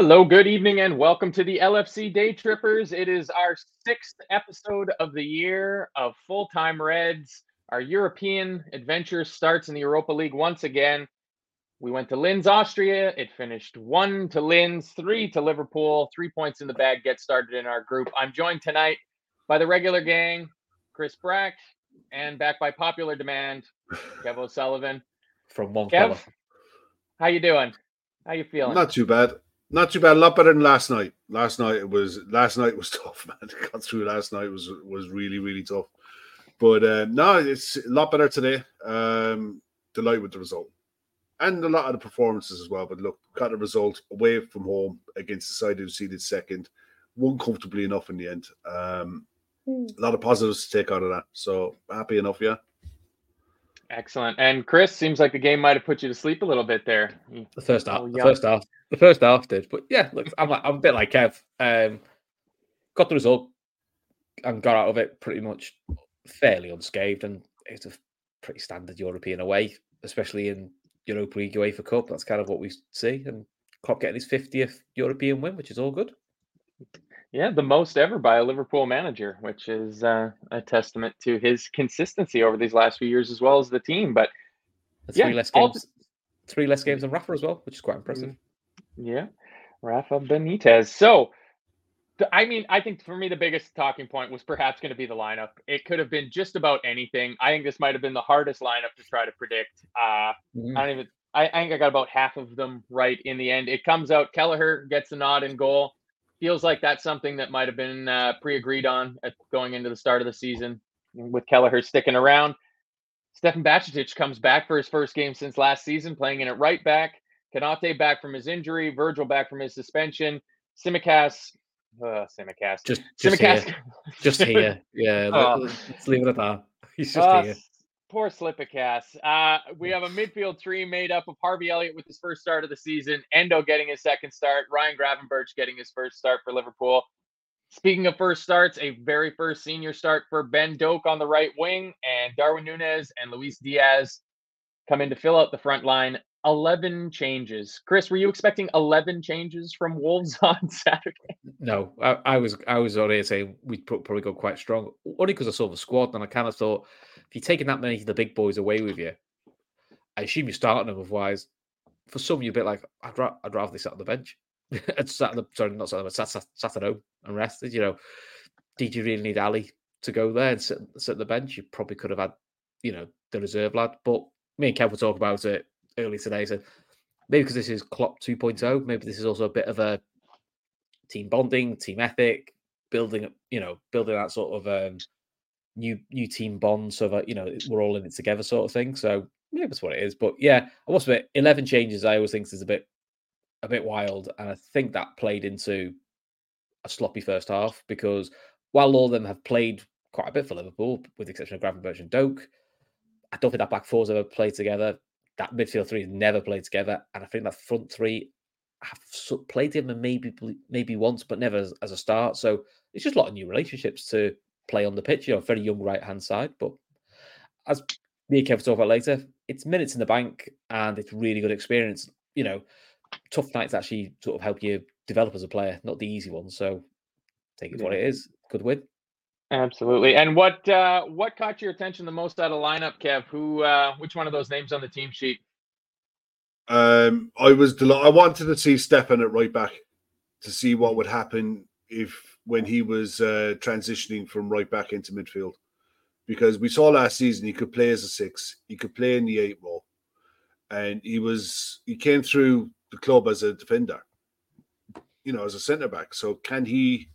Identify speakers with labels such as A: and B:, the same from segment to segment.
A: Hello, good evening, and welcome to the LFC Day Trippers. It is our sixth episode of the year of Full Time Reds. Our European adventure starts in the Europa League once again. We went to Linz, Austria. It finished one to Linz, three to Liverpool, three points in the bag. Get started in our group. I'm joined tonight by the regular gang, Chris Brack, and back by popular demand, Kev O'Sullivan.
B: from one
A: Kev,
B: fella.
A: how you doing? How you feeling?
C: Not too bad. Not too bad. A lot better than last night. Last night it was. Last night was tough, man. Got through last night was was really really tough. But uh, no, it's a lot better today. Um, delighted with the result, and a lot of the performances as well. But look, got a result away from home against the side who seeded second, won comfortably enough in the end. Um, a lot of positives to take out of that. So happy enough, yeah.
A: Excellent. And Chris, seems like the game might have put you to sleep a little bit there.
B: The first half, the first half, the first half did. But yeah, look, I'm, like- I'm a bit like Kev. Um, got the result and got out of it pretty much fairly unscathed, and it's a pretty standard European away, especially in Europa League UEFA Cup. That's kind of what we see, and Klopp getting his 50th European win, which is all good.
A: Yeah, the most ever by a Liverpool manager, which is uh, a testament to his consistency over these last few years as well as the team. But Yeah,
B: three less
A: all-
B: games, three less games than Rafa as well, which is quite impressive.
A: yeah, Rafa Benitez. So, I mean, I think for me, the biggest talking point was perhaps going to be the lineup. It could have been just about anything. I think this might have been the hardest lineup to try to predict. Uh,
B: Mhm.
A: I don't even. I, I think I got about half of them right in the end. It comes out. Kelleher gets the nod in goal. Feels like that's something that might have been uh, pre-agreed on at going into the start of the season, with Kelleher sticking around. Stefan Bajcetic comes back for his first game since last season, playing in at right back. Konate back from his injury. Virgil back from his suspension. Tsimikas, uh, Tsimikas,
B: Just, just here, just here. Yeah, let, us leave it at that. He's just
A: Uh,
B: here.
A: Poor Slipicast. Uh, we have a midfield tree made up of Harvey Elliott with his first start of the season, Endo getting his second start, Ryan Gravenberch getting his first start for Liverpool. Speaking of first starts, a very first senior start for Ben Doak on the right wing, and Darwin Nunez and Luis Diaz come in to fill out the front line. 11 changes. Chris, were you expecting 11 changes from Wolves on Saturday?
B: No, I, I was I was already saying we'd probably go quite strong, only because I saw the squad, and I kind of thought if you're taking that many of the big boys away with you, I assume you're starting them. Otherwise, for some, you're a bit like I'd, ra- I'd rather they sat on the bench. and sat on the, sorry, not sat on the sat, sat, sat at home and rested. You know, did you really need Ali to go there and sit, sit on the bench? You probably could have had, you know, the reserve lad. But me and Kev will talk about it early today. So maybe because this is Klopp 2.0, maybe this is also a bit of a team bonding, team ethic, building, you know, building that sort of um, new new team bond, so that you know we're all in it together, sort of thing. So yeah, that's what it is. But yeah, I must admit, eleven changes. I always think is a bit a bit wild, and I think that played into a sloppy first half because while all of them have played quite a bit for Liverpool, with the exception of Gravenberch and Doak, I don't think that back four's ever played together. That midfield three has never played together, and I think that front three have played him and maybe maybe once, but never as, as a start. So it's just a lot of new relationships to play on the pitch. You know, very young right hand side, but as me and Kev talk about later, it's minutes in the bank and it's really good experience. You know, tough nights actually sort of help you develop as a player, not the easy ones. So take it for what it is. Good win.
A: Absolutely. And what uh, what caught your attention the most out of lineup, Kev? Who uh, which one of those names on the team sheet?
C: Um, I was deli- I wanted to see Stefan at right back to see what would happen if when he was uh, transitioning from right back into midfield, because we saw last season he could play as a six, he could play in the eight role, and he was he came through the club as a defender, you know, as a centre back. So can he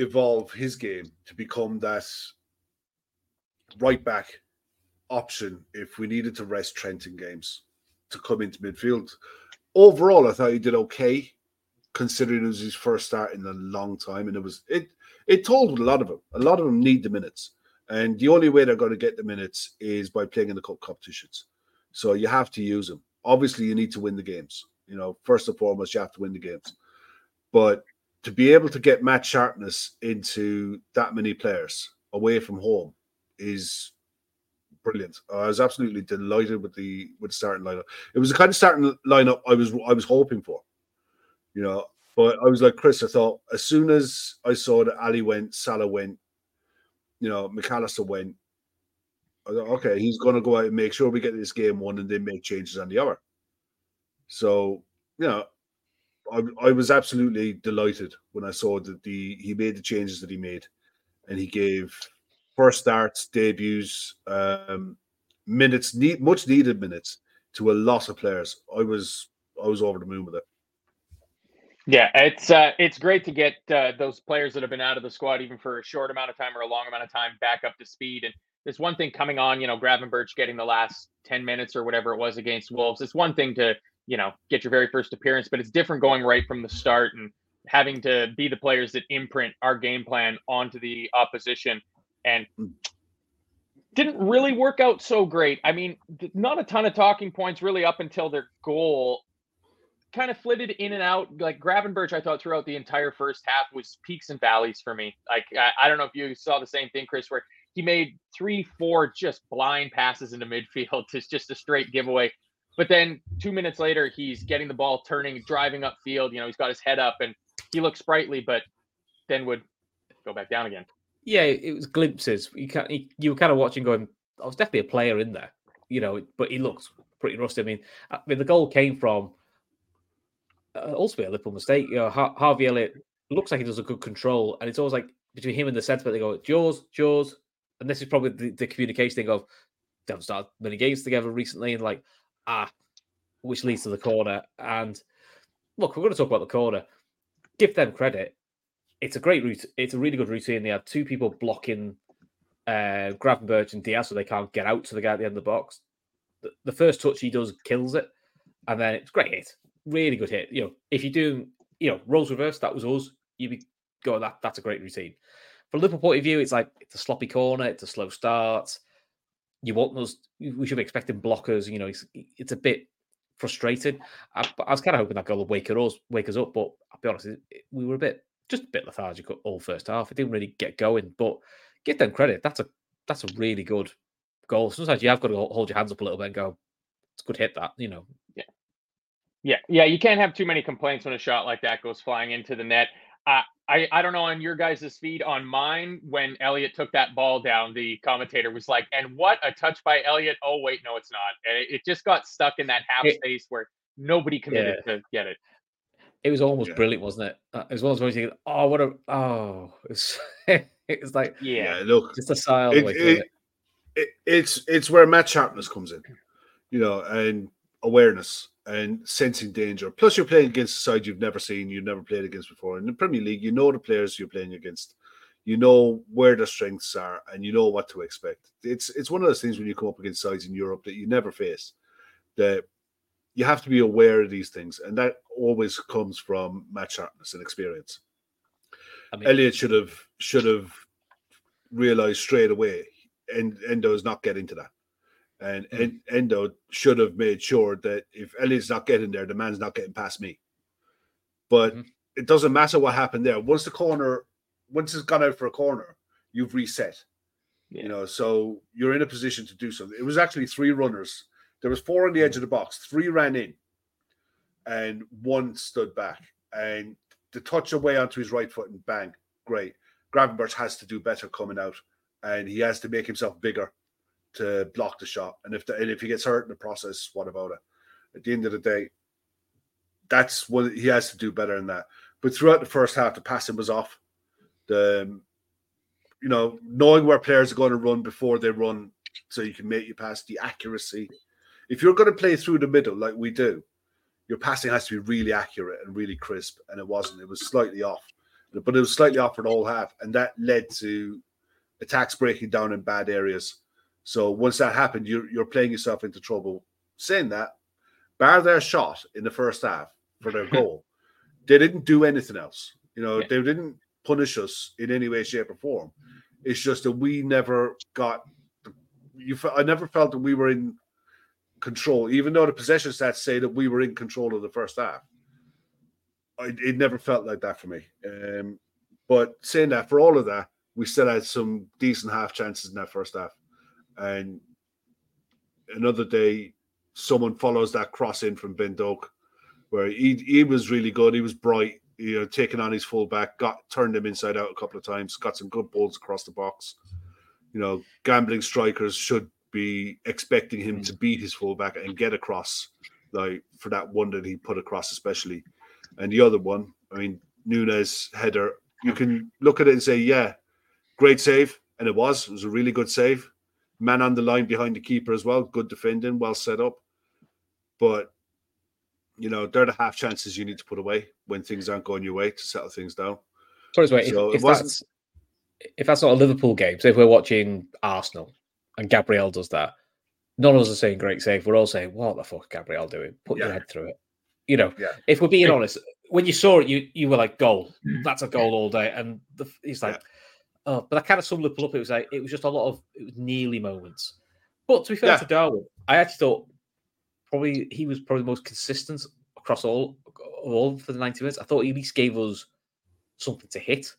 C: evolve his game to become that right back option if we needed to rest Trent in games? to come into midfield. Overall, I thought he did okay, considering it was his first start in a long time, and it was it it told a lot of them. A lot of them need the minutes, and the only way they're going to get the minutes is by playing in the cup competitions. So you have to use them. Obviously, you need to win the games. You know, first and foremost, you have to win the games. But to be able to get match Sharpness into that many players away from home is brilliant. I was absolutely delighted with the with the starting lineup. It was the kind of starting lineup I was I was hoping for. You know, but I was like Chris. I thought as soon as I saw that Ali went, Salah went, you know, Mac Allister went. I thought, okay, he's going to go out and make sure we get this game one, and then make changes on the other. So, you know, I, I was absolutely delighted when I saw that the he made the changes that he made, and he gave first starts, debuts, um, minutes, need much needed minutes to a lot of players. I was I was over the moon with it.
A: Yeah, it's uh, it's great to get uh, those players that have been out of the squad even for a short amount of time or a long amount of time back up to speed. And there's one thing coming on, you know, Gravenberch getting the last ten minutes or whatever it was against Wolves. It's one thing to you know get your very first appearance, but it's different going right from the start and having to be the players that imprint our game plan onto the opposition and hmm. didn't really work out so great. I mean, not a ton of talking points really up until their goal. Kind of flitted in and out. Like Gravenberch, I thought throughout the entire first half was peaks and valleys for me. Like I, I don't know if you saw the same thing, Chris, where he made three, four just blind passes into midfield. It's just a straight giveaway. But then two minutes later, he's getting the ball, turning, driving upfield. You know, he's got his head up and he looks sprightly, but then would go back down again
B: yeah, it was glimpses. You can you were kind of watching, going, "I was definitely a player in there," you know. But he looked pretty rusty. I mean, I mean, the goal came from uh, also be a Liverpool mistake. You know, Har- Harvey Elliott looks like he does a good control, and it's always like between him and the centre, but they go jaws, jaws, and this is probably the, the communication thing of they haven't started many games together recently, and like ah, which leads to the corner. And look, we're going to talk about the corner. Give them credit it's a great route. It's a really good routine. They had two people blocking uh, Gravenberch and Diaz, so they can't get out to the guy at the end of the box. The, the, first touch he does kills it, and then it's great hit, really good hit. You know, if you do, you know, roles reverse, that was us. You'd be going that. That's a great routine. From Liverpool point of view, it's like it's a sloppy corner, it's a slow start. You want those. We should be expecting blockers. You know, it's, it's a bit frustrating. I, I was kind of hoping that goal would wake us wake us up, but I'll be honest, we were a bit just a bit lethargic all first half. It didn't really get going, but give them credit. That's a that's a really good goal. Sometimes you have got to hold your hands up a little bit and go, "It's good hit." That you know.
A: Yeah, yeah, yeah. You can't have too many complaints when a shot like that goes flying into the net. I I don't know on your guys' feed. On mine, when Elliott took that ball down, the commentator was like, "And what a touch by Elliott!" Oh wait, no, it's not. And it, it just got stuck in that half space where nobody committed yeah. to get it.
B: It was almost yeah. brilliant, wasn't it? Uh, it was one of those thinking, "Oh, what a oh!" It's it was like,
A: yeah,
C: yeah look,
B: just a style.
C: It, it, it, it's it's where match Sharpness comes in, you know, and awareness and sensing danger. Plus, you're playing against a side you've never seen, you've never played against before. In the Premier League, you know the players you're playing against, you know where their strengths are, and you know what to expect. It's it's one of those things when you come up against sides in Europe that you never face. That you have to be aware of these things, and that always comes from match sharpness and experience. I mean, Elliott should have should have realized straight away, and Endo is not getting to that, and, mm-hmm. Endo should have made sure that if Elliott's not getting there, the man's not getting past me. But mm-hmm. it doesn't matter what happened there. Once the corner, once it's gone out for a corner, you've reset. Yeah. You know, so you're in a position to do something. It was actually three runners there was four on the edge of the box. Three ran in, and one stood back. And the touch away onto his right foot and bang, great. Gravenberch has to do better coming out, and he has to make himself bigger to block the shot. And if the, and if he gets hurt in the process, what about it? At the end of the day, that's what he has to do better than that. But throughout the first half, the passing was off. The um, you know knowing where players are going to run before they run, so you can make your pass the accuracy if you're going to play through the middle like we do, your passing has to be really accurate and really crisp. And it wasn't. It was slightly off, but it was slightly off for the whole half, and that led to attacks breaking down in bad areas. So once that happened, you're you're playing yourself into trouble. Saying that, bar their shot in the first half for their goal, they didn't do anything else. You know, yeah. they didn't punish us in any way, shape, or form. It's just that we never got. You, I never felt that we were in control, even though the possession stats say that we were in control of the first half. I, it never felt like that for me. Um, but saying that, for all of that, we still had some decent half chances in that first half. And another day, someone follows that cross in from Ben Doak, where he, he was really good. He was bright, you know, taking on his fullback, got turned him inside out a couple of times, got some good balls across the box. You know, gambling strikers should be expecting him to mm. beat his fullback and get across, like for that one that he put across, especially. And the other one, I mean, Nunez header, you can look at it and say, yeah, great save. And it was. It was a really good save. Man on the line behind the keeper as well. Good defending, well set up. But, you know, they're the half chances you need to put away when things aren't going your way to settle things down.
B: Sorry, so if, if that's, if that's not a Liverpool game, so if we're watching Arsenal and Gabriel does that, none of us are saying great save. We're all saying, what the fuck Gabriel doing? Put yeah. your head through it. You know, yeah. if we're being honest, when you saw it, you you were like, goal. That's a goal all day. And the, he's like, yeah. Oh, but I kind of summed Liverpool up. It was like, it was just a lot of, it was nearly moments. But to be fair yeah. to Darwin, I actually thought probably he was probably the most consistent across all of all for the 90 minutes. I thought he at least gave us something to hit.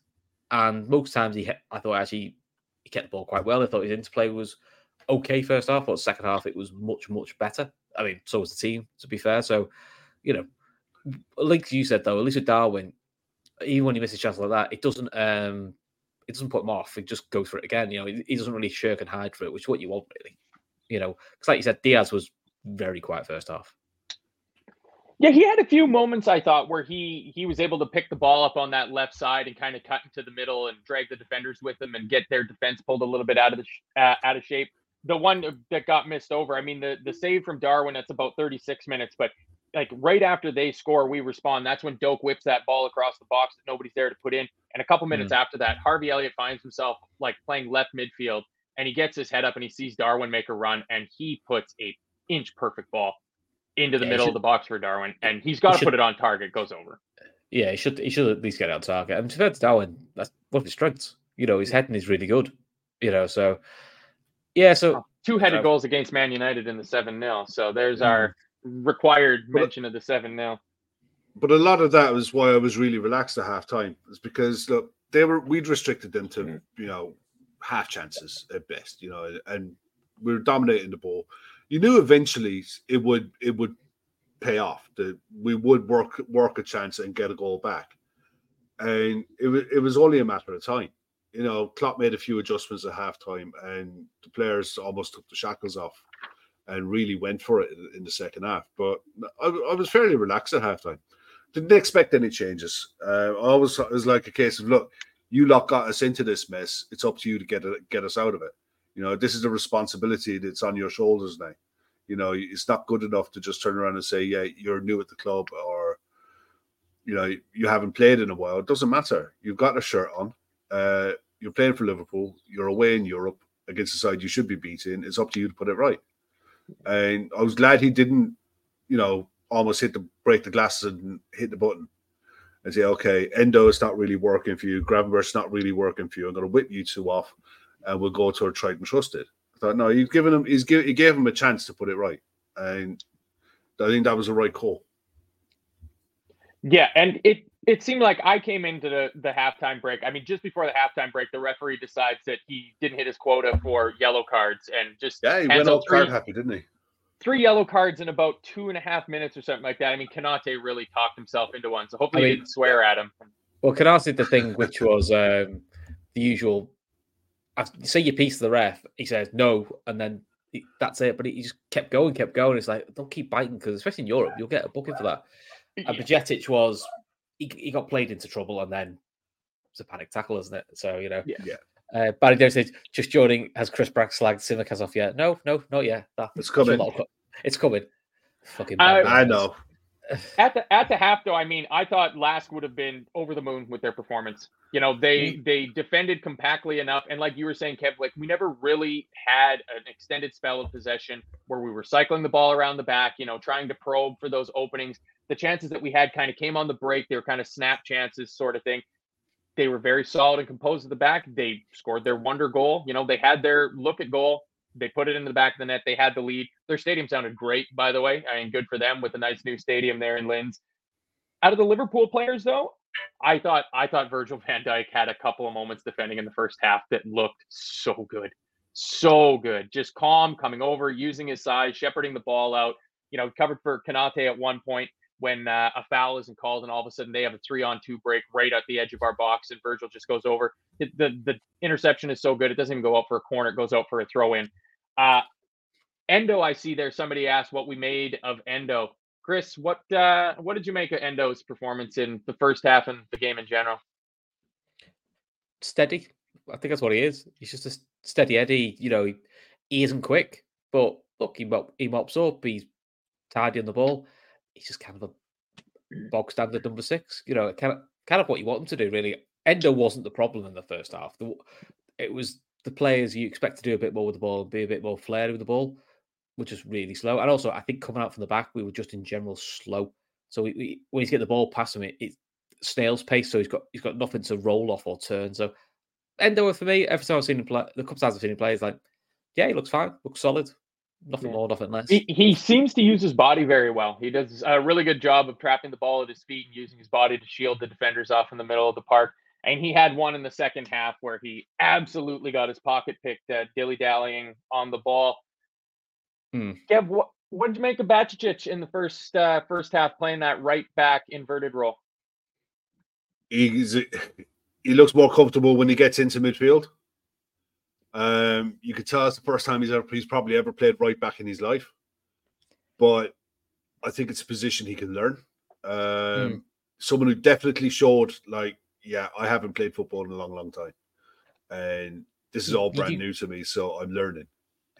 B: And most times he hit, I thought actually he kept the ball quite well. I thought his interplay was okay first half, but second half it was much, much better. I mean, so was the team, to be fair. So you know, like you said though, at least with Darwin, even when he misses a chance like that, it doesn't um it doesn't put him off. He just goes for it again. You know, he, he doesn't really shirk and hide for it, which is what you want really. You know, because like you said, Diaz was very quiet first half.
A: Yeah, he had a few moments I thought where he he was able to pick the ball up on that left side and kind of cut into the middle and drag the defenders with him and get their defense pulled a little bit out of the uh, out of shape. The one that got missed over, I mean, the the save from Darwin that's about 36 minutes, but like right after they score, we respond. That's when Doak whips that ball across the box that nobody's there to put in. And a couple minutes mm. after that, Harvey Elliott finds himself like playing left midfield and he gets his head up and he sees Darwin make a run and he puts a inch perfect ball into the yeah, middle should, of the box for Darwin and he's got to put it on target. Goes over.
B: Yeah, he should. He should at least get on target. And to Darwin, that's one of his strengths. You know, his heading is really good. You know, so yeah. So
A: two headed uh, goals against Man United in the seven 0 So there's mm. our required mention of the seven now.
C: But a lot of that was why I was really relaxed at half time. Is because look, they were we'd restricted them to mm-hmm. you know half chances at best, you know, and we were dominating the ball. You knew eventually it would it would pay off. That we would work work a chance and get a goal back, and it was it was only a matter of time. You know, Klopp made a few adjustments at halftime, and the players almost took the shackles off and really went for it in the second half. But I, I was fairly relaxed at halftime. Didn't expect any changes. Uh, I always it was like a case of look, you lot got us into this mess. It's up to you to get get us out of it. You know, this is a responsibility that's on your shoulders now. You know, it's not good enough to just turn around and say, "Yeah, you're new at the club," or you know, you haven't played in a while. It doesn't matter. You've got a shirt on. Uh, you're playing for Liverpool. You're away in Europe against a side you should be beating. It's up to you to put it right. And I was glad he didn't, you know, almost hit the break the glasses and hit the button and say, okay, Endo is not really working for you. Gravenberch's not really working for you. I'm going to whip you two off and we'll go to a tried and trusted. I thought, no, he's given him, he's give, he gave him a chance to put it right. And I think that was the right call.
A: Yeah. And it, it seemed like I came into the, the halftime break. I mean, just before the halftime break, the referee decides that he didn't hit his quota for yellow cards and just
C: yeah, he went out card happy, didn't he?
A: Three yellow cards in about two and a half minutes or something like that. I mean, Konate really talked himself into one, so hopefully I mean, he didn't swear at him.
B: Well, Konate did the thing which was um, the usual. Say your piece to the ref. He says no, and then he, that's it. But he just kept going, kept going. It's like don't keep biting because especially in Europe, you'll get a booking for that. And Bajcetic was he, he got played into trouble and then it's a panic tackle, isn't it? So you know,
A: yeah. yeah.
B: Uh, Barry Davis says, just joining. Has Chris Brack slagged Tsimikas off yet? No, no, not yet. That,
C: it's coming.
B: It's coming. Fucking.
C: I, I know.
A: At the at the half though, I mean, I thought Lask would have been over the moon with their performance. You know, they mm. they defended compactly enough, and like you were saying, Kev, like we never really had an extended spell of possession where we were cycling the ball around the back. You know, trying to probe for those openings the chances that we had kind of came on the break. They were kind of snap chances, sort of thing. they were very solid and composed at the back. They scored their wonder goal. You know, they had their look at goal. They put it in the back of the net. They had the lead. Their stadium sounded great, by the way. I mean, good for them with a nice new stadium there in Linz. Out of the Liverpool players, though, I thought I thought Virgil van Dijk had a couple of moments defending in the first half that looked so good. So good. Just calm, coming over, using his size, shepherding the ball out. You know, covered for Konate at one point when uh, a foul isn't called, and all of a sudden they have a three on two break right at the edge of our box, and Virgil just goes over. The, the, the interception is so good, it doesn't even go out for a corner, it goes out for a throw in. Uh, Endo, I see there. Somebody asked what we made of Endo. Chris, what uh, what did you make of Endo's performance in the first half and the game in general?
B: Steady. I think that's what he is. He's just a steady Eddie. You know, he, he isn't quick, but look, he, mop, he mops up. He's tidy on the ball. He's just kind of a bog standard number six. You know, kind of kind of what you want him to do. Really, Endo wasn't the problem in the first half. The, it was the players you expect to do a bit more with the ball, be a bit more flared with the ball, which is really slow. And also, I think coming out from the back, we were just in general slow. So we, we, when he's getting the ball past him, it, it snail's pace. So he's got he's got nothing to roll off or turn. So Endo for me, every time I've seen him play, the couple times I've seen him play, is like, yeah, he looks fine, looks solid. Nothing yeah. more, nothing less.
A: He, he seems to use his body very well. He does a really good job of trapping the ball at his feet and using his body to shield the defenders off in the middle of the park. And he had one in the second half where he absolutely got his pocket picked, uh, dilly dallying on the ball.
B: Hmm.
A: Kev, what what did you make of Bajcetic in the first uh, first half playing that right back inverted role?
C: He's he looks more comfortable when he gets into midfield. Um, you could tell it's the first time he's ever he's probably ever played right back in his life, but I think it's a position he can learn. Um, hmm. Someone who definitely showed like yeah, I haven't played football in a long, long time, and this is all brand you, new to me. So I'm learning.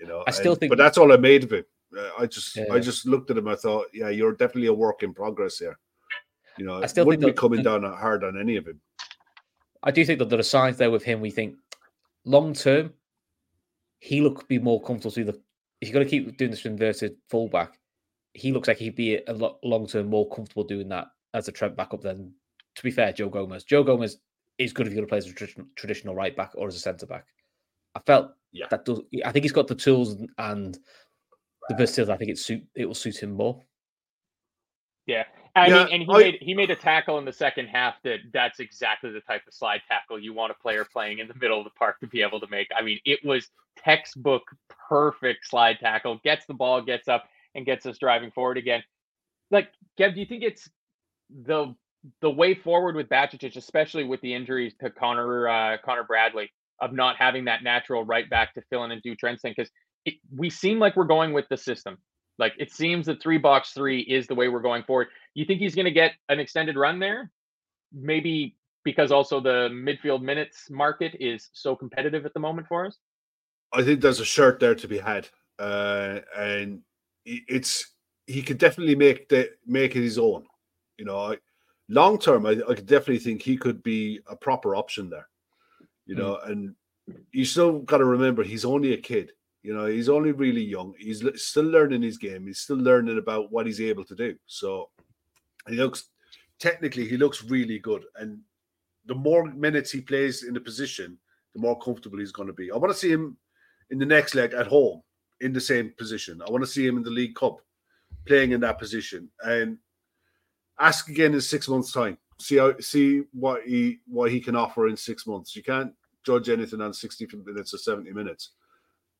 C: You know,
B: I still
C: and,
B: think,
C: but that's all I made of it. Uh, I just, yeah. I just looked at him. I thought, yeah, you're definitely a work in progress here. You know, I still wouldn't be coming down hard on any of him.
B: I do think that there are signs there with him. We think long term, he look be more comfortable to the. If you're going to keep doing this inverted fullback, he looks like he'd be a lot long term more comfortable doing that as a Trent backup than to be fair, Joe Gomez. Joe Gomez is good if you're going to play as a traditional, traditional right back or as a centre back. I felt yeah. that does. I think he's got the tools and the versatility. I think it suit it will suit him more.
A: Yeah, I yeah, mean, and he made he made a tackle in the second half that that's exactly the type of slide tackle you want a player playing in the middle of the park to be able to make. I mean, it was textbook perfect slide tackle. Gets the ball, gets up, and gets us driving forward again. Like, Kev, do you think it's the the way forward with Bajcetic, especially with the injuries to Conor uh, Conor Bradley, of not having that natural right back to fill in and do Trent's thing, because we seem like we're going with the system. Like it seems that three box three is the way we're going forward. You think he's going to get an extended run there? Maybe because also the midfield minutes market is so competitive at the moment for us.
C: I think there's a shirt there to be had, uh, and it's he could definitely make the make it his own. You know, long term, I, I definitely think he could be a proper option there. You know, mm. and you still got to remember he's only a kid. You know, he's only really young. He's still learning his game. He's still learning about what he's able to do. So he looks technically he looks really good. And the more minutes he plays in the position, the more comfortable he's going to be. I want to see him in the next leg at home in the same position. I want to see him in the League Cup playing in that position. And ask again in six months' time. See how see what he what he can offer in six months. You can't judge anything on 60 minutes or 70 minutes.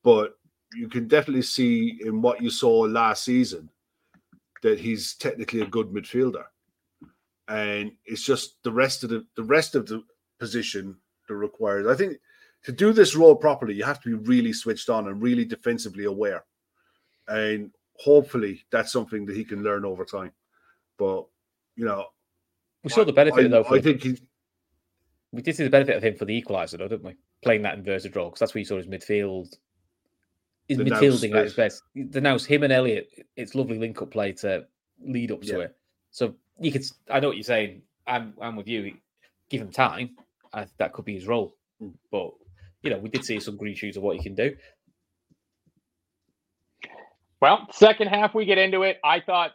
C: But you can definitely see in what you saw last season that he's technically a good midfielder. And it's just the rest of the the rest of the position that requires. I think to do this role properly, you have to be really switched on and really defensively aware. And hopefully that's something that he can learn over time. But you know,
B: we saw the benefit
C: I,
B: though.
C: I think he,
B: we did see the benefit of him for the equaliser, though, didn't we? Playing that inverted role because that's where you saw his midfield. His the midfielding at his best. The now him and Elliott, It's lovely link up play to lead up to yeah. it. So you could. I know what you're saying. I'm. I'm with you. Give him time. I, that could be his role. Mm. But you know, we did see some green shoots of what he can do.
A: Well, second half we get into it. I thought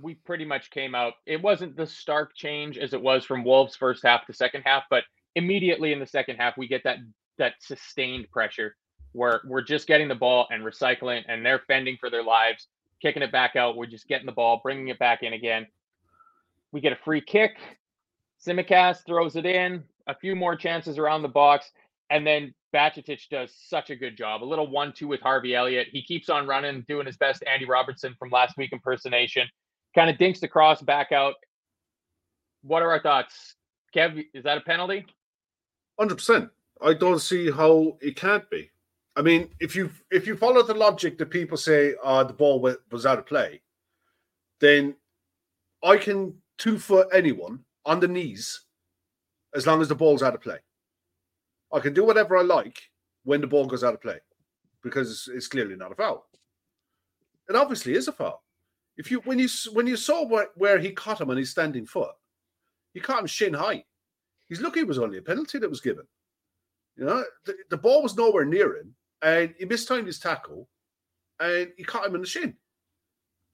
A: we pretty much came out. It wasn't the stark change as it was from Wolves first half to second half, but immediately in the second half, we get that that sustained pressure where we're just getting the ball and recycling, and they're fending for their lives, kicking it back out. We're just getting the ball, bringing it back in again. We get a free kick. Tsimikas throws it in. A few more chances around the box, and then Bajcetic does such a good job. A little one-two with Harvey Elliott. He keeps on running, doing his best Andy Robertson from last week impersonation. Kind of dinks the cross back out. What are our thoughts, Kev? Is that a penalty?
C: Hundred percent. I don't see how it can't be. I mean, if you if you follow the logic that people say uh, the ball was out of play, then I can two foot anyone on the knees as long as the ball's out of play. I can do whatever I like when the ball goes out of play because it's, it's clearly not a foul. It obviously is a foul. If you when you when you saw where, where he caught him on his standing foot, he caught him shin high. He's lucky it was only a penalty that was given. You know, the, the ball was nowhere near him, and he mistimed his tackle, and he caught him in the shin.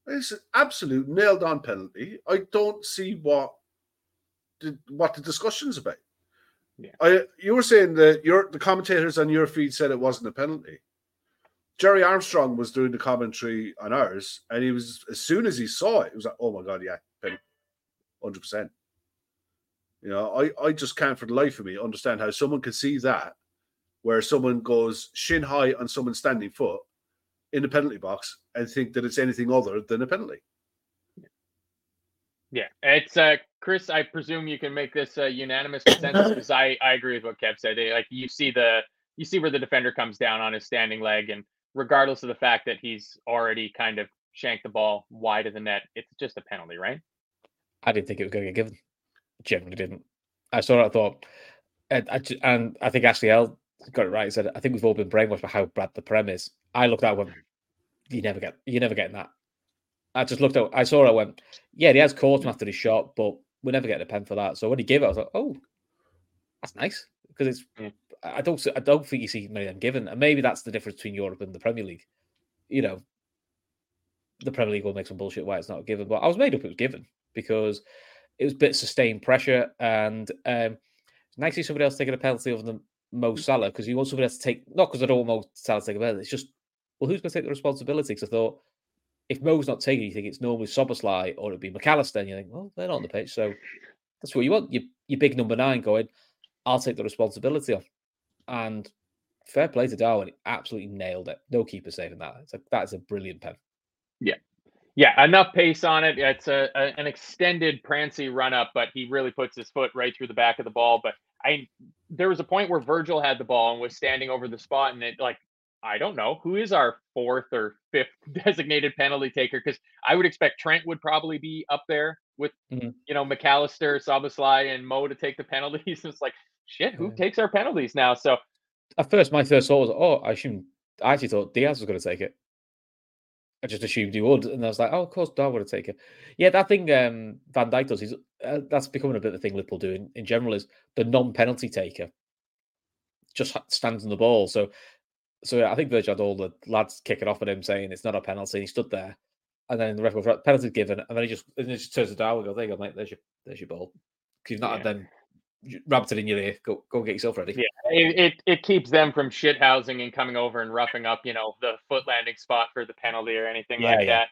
C: It's an absolute nailed on penalty. I don't see what the, what the discussion's about.
A: Yeah.
C: I you were saying that your the commentators on your feed said it wasn't a penalty. Gerry Armstrong was doing the commentary on ours, and he was as soon as he saw it, he was like, "Oh my god, yeah, penalty, hundred percent." You know, I I just can't for the life of me understand how someone could see that, where someone goes shin high on someone's standing foot in the penalty box and think that it's anything other than a penalty.
A: Yeah, it's uh, Chris. I presume you can make this a unanimous consensus because I I agree with what Kev said. They, Like you see the you see where the defender comes down on his standing leg, and regardless of the fact that he's already kind of shanked the ball wide of the net, it's just a penalty, right?
B: I didn't think it was going to get given. Generally, didn't. I saw it. I thought, and I, and I think Ashley L got it right. He said, "I think we've all been brainwashed by how bad the prem is." I looked at one. You never get. You never getting that. I just looked at. I saw it. I went, "Yeah, he has caught him after his shot, but we're never getting a pen for that." So when he gave it, I was like, "Oh, that's nice," because it's.
A: Yeah.
B: I don't. I don't think you see many of them given, and maybe that's the difference between Europe and the Premier League. You know, the Premier League will make some bullshit why it's not given, but I was made up it was given because it was a bit sustained pressure, and um, it's nice to see somebody else taking a penalty other than Mo mm. Salah because you want somebody else to take. Not because I don't want Mo Salah to take a penalty. It's just well, who's going to take the responsibility? Because I thought if Mo's not taking, you think it's normally Szoboszlai or it'd be Mac Allister, and you think, well, they're not on the pitch, so that's what you want. Your your big number nine going. I'll take the responsibility off. And fair play to Darwin, he absolutely nailed it. No keeper saving that. It's like that is a brilliant pen.
A: Yeah, yeah, enough pace on it. It's a, a an extended prancy run up, but he really puts his foot right through the back of the ball. But I, there was a point where Virgil had the ball and was standing over the spot, and it like I don't know who is our fourth or fifth designated penalty taker because I would expect Trent would probably be up there with
B: Mhm.
A: you know Mac Allister, Szoboszlai, and Mo to take the penalties. it's like shit, who
B: Yeah.
A: takes our penalties now? So
B: At first, my first thought was, oh, I assumed I actually thought Diaz was going to take it. I just assumed he would, and I was like, oh, of course, Darwin would take it. Yeah, that thing um, Van Dijk does. He's uh, that's becoming a bit of a thing Liverpool do in, in general. Is the non-penalty taker just stands on the ball. So, so I think Virgil had all the lads kicking off at him saying it's not a penalty. And he stood there, and then the referee goes, penalty given, and then he just and he just turns to Darwin and goes, "There you go, mate. There's your there's your ball. you've not had
A: Yeah.
B: them rabbit it in your ear. Go go get yourself ready."
A: Yeah. it, it it keeps them from shithousing and coming over and roughing up, you know, the foot landing spot for the penalty or anything
B: Yeah,
A: like
B: yeah.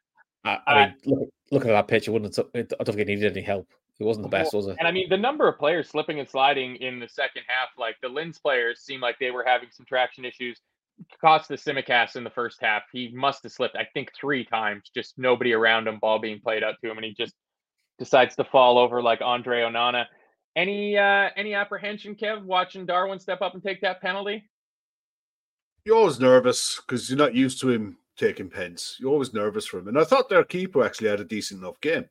A: that.
B: I, I
A: Uh,
B: mean, look, looking at that pitch, it wouldn't. Have, I don't think it needed any help. It wasn't the best, was it?
A: And I mean, the number of players slipping and sliding in the second half, like the Linz players seemed like they were having some traction issues. Kostas Tsimikas in the first half. He must have slipped, I think, three times. Just nobody around him, ball being played out to him, and he just decides to fall over like Andre Onana. Any uh any apprehension, Kev, watching Darwin step up and take that penalty?
C: You're always nervous because you're not used to him taking pens. You're always nervous for him. And I thought their keeper actually had a decent enough game.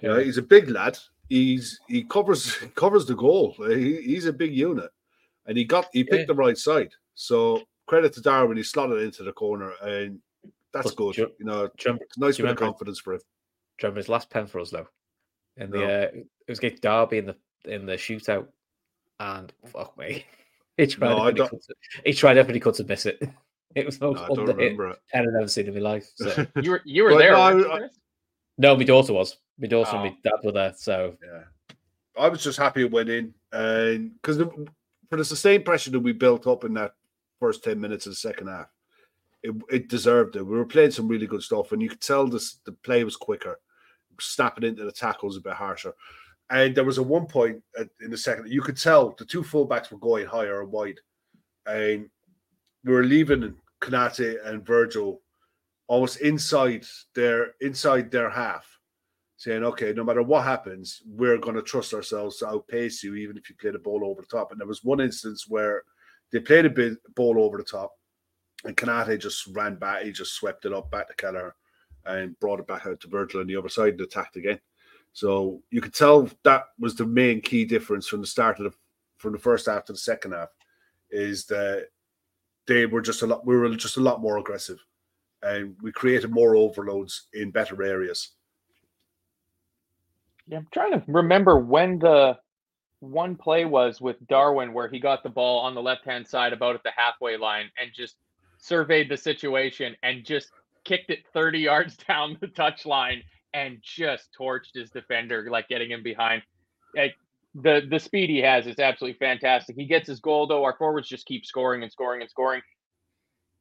C: You know, he's a big lad. He's he covers covers the goal. He, he's a big unit, and he got he picked
B: Yeah.
C: the right side. So credit to Darwin. He slotted into the corner, and that's
B: But
C: good.
B: do you-
C: You know,
B: Do remember,
C: it's nice
B: do you
C: bit of confidence for him.
B: do you remember his last pen for us though? In the
C: No.
B: uh, it was against Derby in the in the shootout, and fuck me, he tried.
C: No,
B: everything he, to, he tried everything he could to miss it. It was
C: No, I don't
B: under hit
C: remember it.
B: pen I've ever seen in my life. So.
A: You were you were
C: But
A: there,
C: no,
A: weren't
C: I-
B: no, my daughter was. My daughter
A: Oh.
B: and my dad were there. So
C: yeah. I was just happy it went in, and because for the sustained pressure that we built up in that first ten minutes of the second half, it, it deserved it. We were playing some really good stuff, and you could tell this the play was quicker, snapping into the tackles a bit harsher. And there was a one point in the second, you could tell the two fullbacks were going higher and wide, and we were leaving Konate and Virgil almost inside their inside their half, saying, "Okay, no matter what happens, we're going to trust ourselves to outpace you, even if you play the ball over the top." And there was one instance where they played a bit ball over the top, and Konate just ran back. He just swept it up back to Kelleher and brought it back out to Virgil on the other side and attacked again. So you could tell that was the main key difference from the start of the from the first half to the second half, is that they were just a lot. We were just a lot more aggressive, and we created more overloads in better areas.
A: Yeah, I'm trying to remember when the one play was with Darwin where he got the ball on the left hand side about at the halfway line and just surveyed the situation and just kicked it 30 yards down the touch line and just torched his defender, like getting him behind. Like the the speed he has is absolutely fantastic. He gets his goal though. Our forwards just keep scoring and scoring and scoring.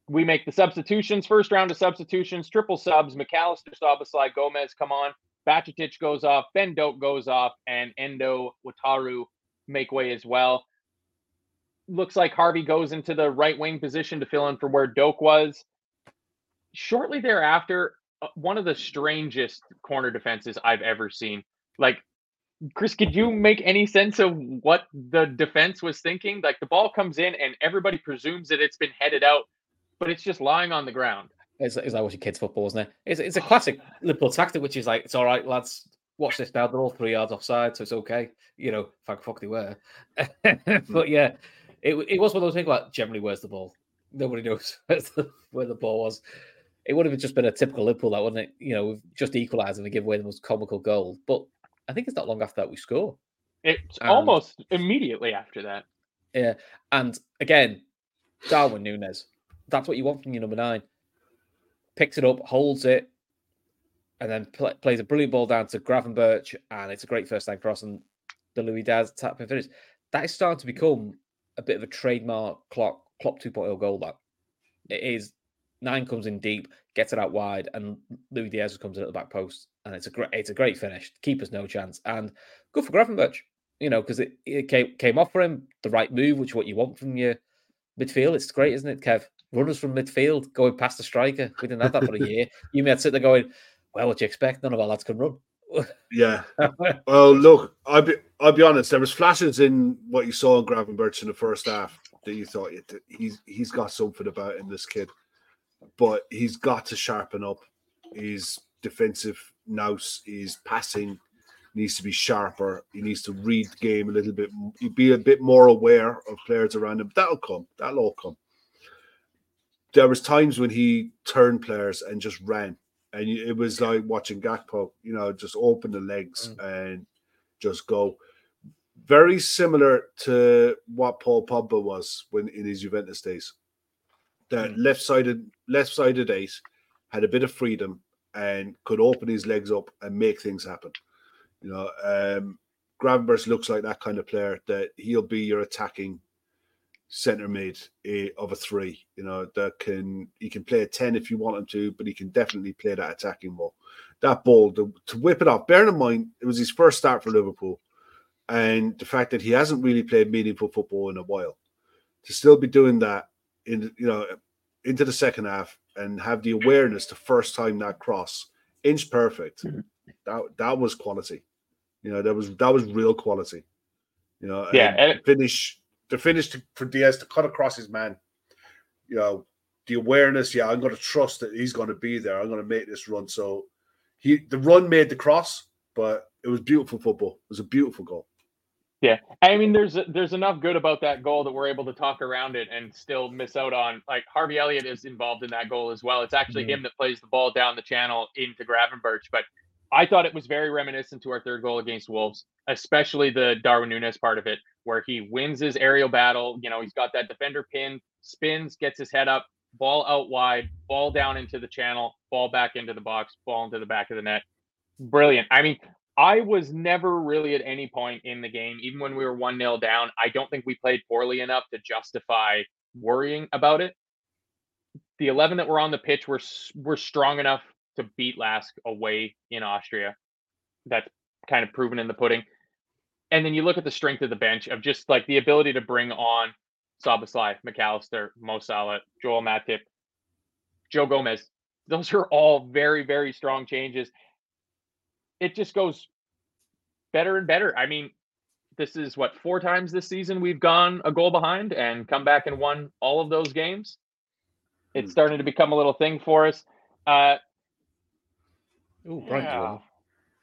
A: We make the substitutions, first round of substitutions, triple subs. Mac Allister, Szoboszlai, Gomez come on. Bajcetic goes off, Ben Doak goes off, and Endo Wataru make way as well. Looks like Harvey goes into the right wing position to fill in for where Doak was. Shortly thereafter, uh, one of the strangest corner defenses I've ever seen. Like, Chris, could you make any sense of what the defense was thinking? Like, the ball comes in and everybody presumes that it's been headed out, but it's just lying on the ground.
B: It's, it's like watching kids' football, isn't it? It's, it's a classic Liverpool tactic, which is like, it's all right, lads, watch this now. They're all three yards offside, so it's okay. You know, thank fuck they were. but yeah, it, it was one of those things like, generally, where's the ball? Nobody knows where the ball was it would have just been a typical Liverpool, that wouldn't it? You know, we've just equalised and we give away the most comical goal. But I think it's not long after that we score.
A: It's and, almost immediately after that.
B: Yeah, and again, Darwin Nunez. That's what you want from your number nine. Picks it up, holds it, and then pl- plays a brilliant ball down to Gravenberch, and it's a great first time cross, and the Luis Diaz tap and finish. That is starting to become a bit of a trademark clock Klopp 2.0 goal. That it is Nine comes in deep, gets it out wide, and Luis Diaz comes in at the back post, and it's a great it's a great finish. Keeper's no chance, and good for Gravenberch, you know, because it, it came, came off for him the right move, which is what you want from your midfield. It's great, isn't it, Kev? Runners from midfield going past the striker. We didn't have that for a year. You may have sit there going, "Well, what do you expect? None of our lads can run."
C: yeah. Well, look, I'll be I'll be honest. There was flashes in what you saw in Gravenberch in the first half that you thought he's he's got something about in this kid but he's got to sharpen up his defensive nous. His passing needs to be sharper. He needs to read the game a little bit, He'd be a bit more aware of players around him. That'll come. That'll all come. There was times when he turned players and just ran, and it was like watching Gakpo. You know, just open the legs mm. and just go. Very similar to what Paul Pogba was when in his Juventus days that mm. left-sided left-sided eight had a bit of freedom and could open his legs up and make things happen. You know, um, Gravenberch looks like that kind of player that he'll be your attacking centre mid eh, of a three. You know, that can he can play a ten if you want him to, but he can definitely play that attacking role. That ball to, to whip it off. Bear in mind, it was his first start for Liverpool, and the fact that he hasn't really played meaningful football in a while, to still be doing that in you know into the second half and have the awareness to first time that cross inch perfect. Mm-hmm. That that was quality. You know, that was that was real quality. You know,
A: yeah.
C: And finish the finish to, for Diaz to cut across his man. You know, the awareness. Yeah, I'm going to trust that he's going to be there. I'm going to make this run. So he the run made the cross, but it was beautiful football. It was a beautiful goal.
A: Yeah, I mean, there's there's enough good about that goal that we're able to talk around it and still miss out on. Like Harvey Elliott is involved in that goal as well. It's actually mm-hmm. him that plays the ball down the channel into Gravenberch. But I thought it was very reminiscent to our third goal against Wolves, especially the Darwin Nunez part of it, where he wins his aerial battle. You know, he's got that defender pin, spins, gets his head up, ball out wide, ball down into the channel, ball back into the box, ball into the back of the net. Brilliant. I mean, I was never really at any point in the game, even when we were 1 0 down, I don't think we played poorly enough to justify worrying about it. The 11 that were on the pitch were, were strong enough to beat Lask away in Austria. That's kind of proven in the pudding. And then you look at the strength of the bench of just like the ability to bring on Szoboszlai, Mac Allister, Mo Salah, Joel Matip, Joe Gomez. Those are all very, very strong changes. It just goes better and better. I mean, this is what four times this season we've gone a goal behind and come back and won all of those games. It's hmm. starting to become a little thing for us. Uh,
B: Ooh, yeah.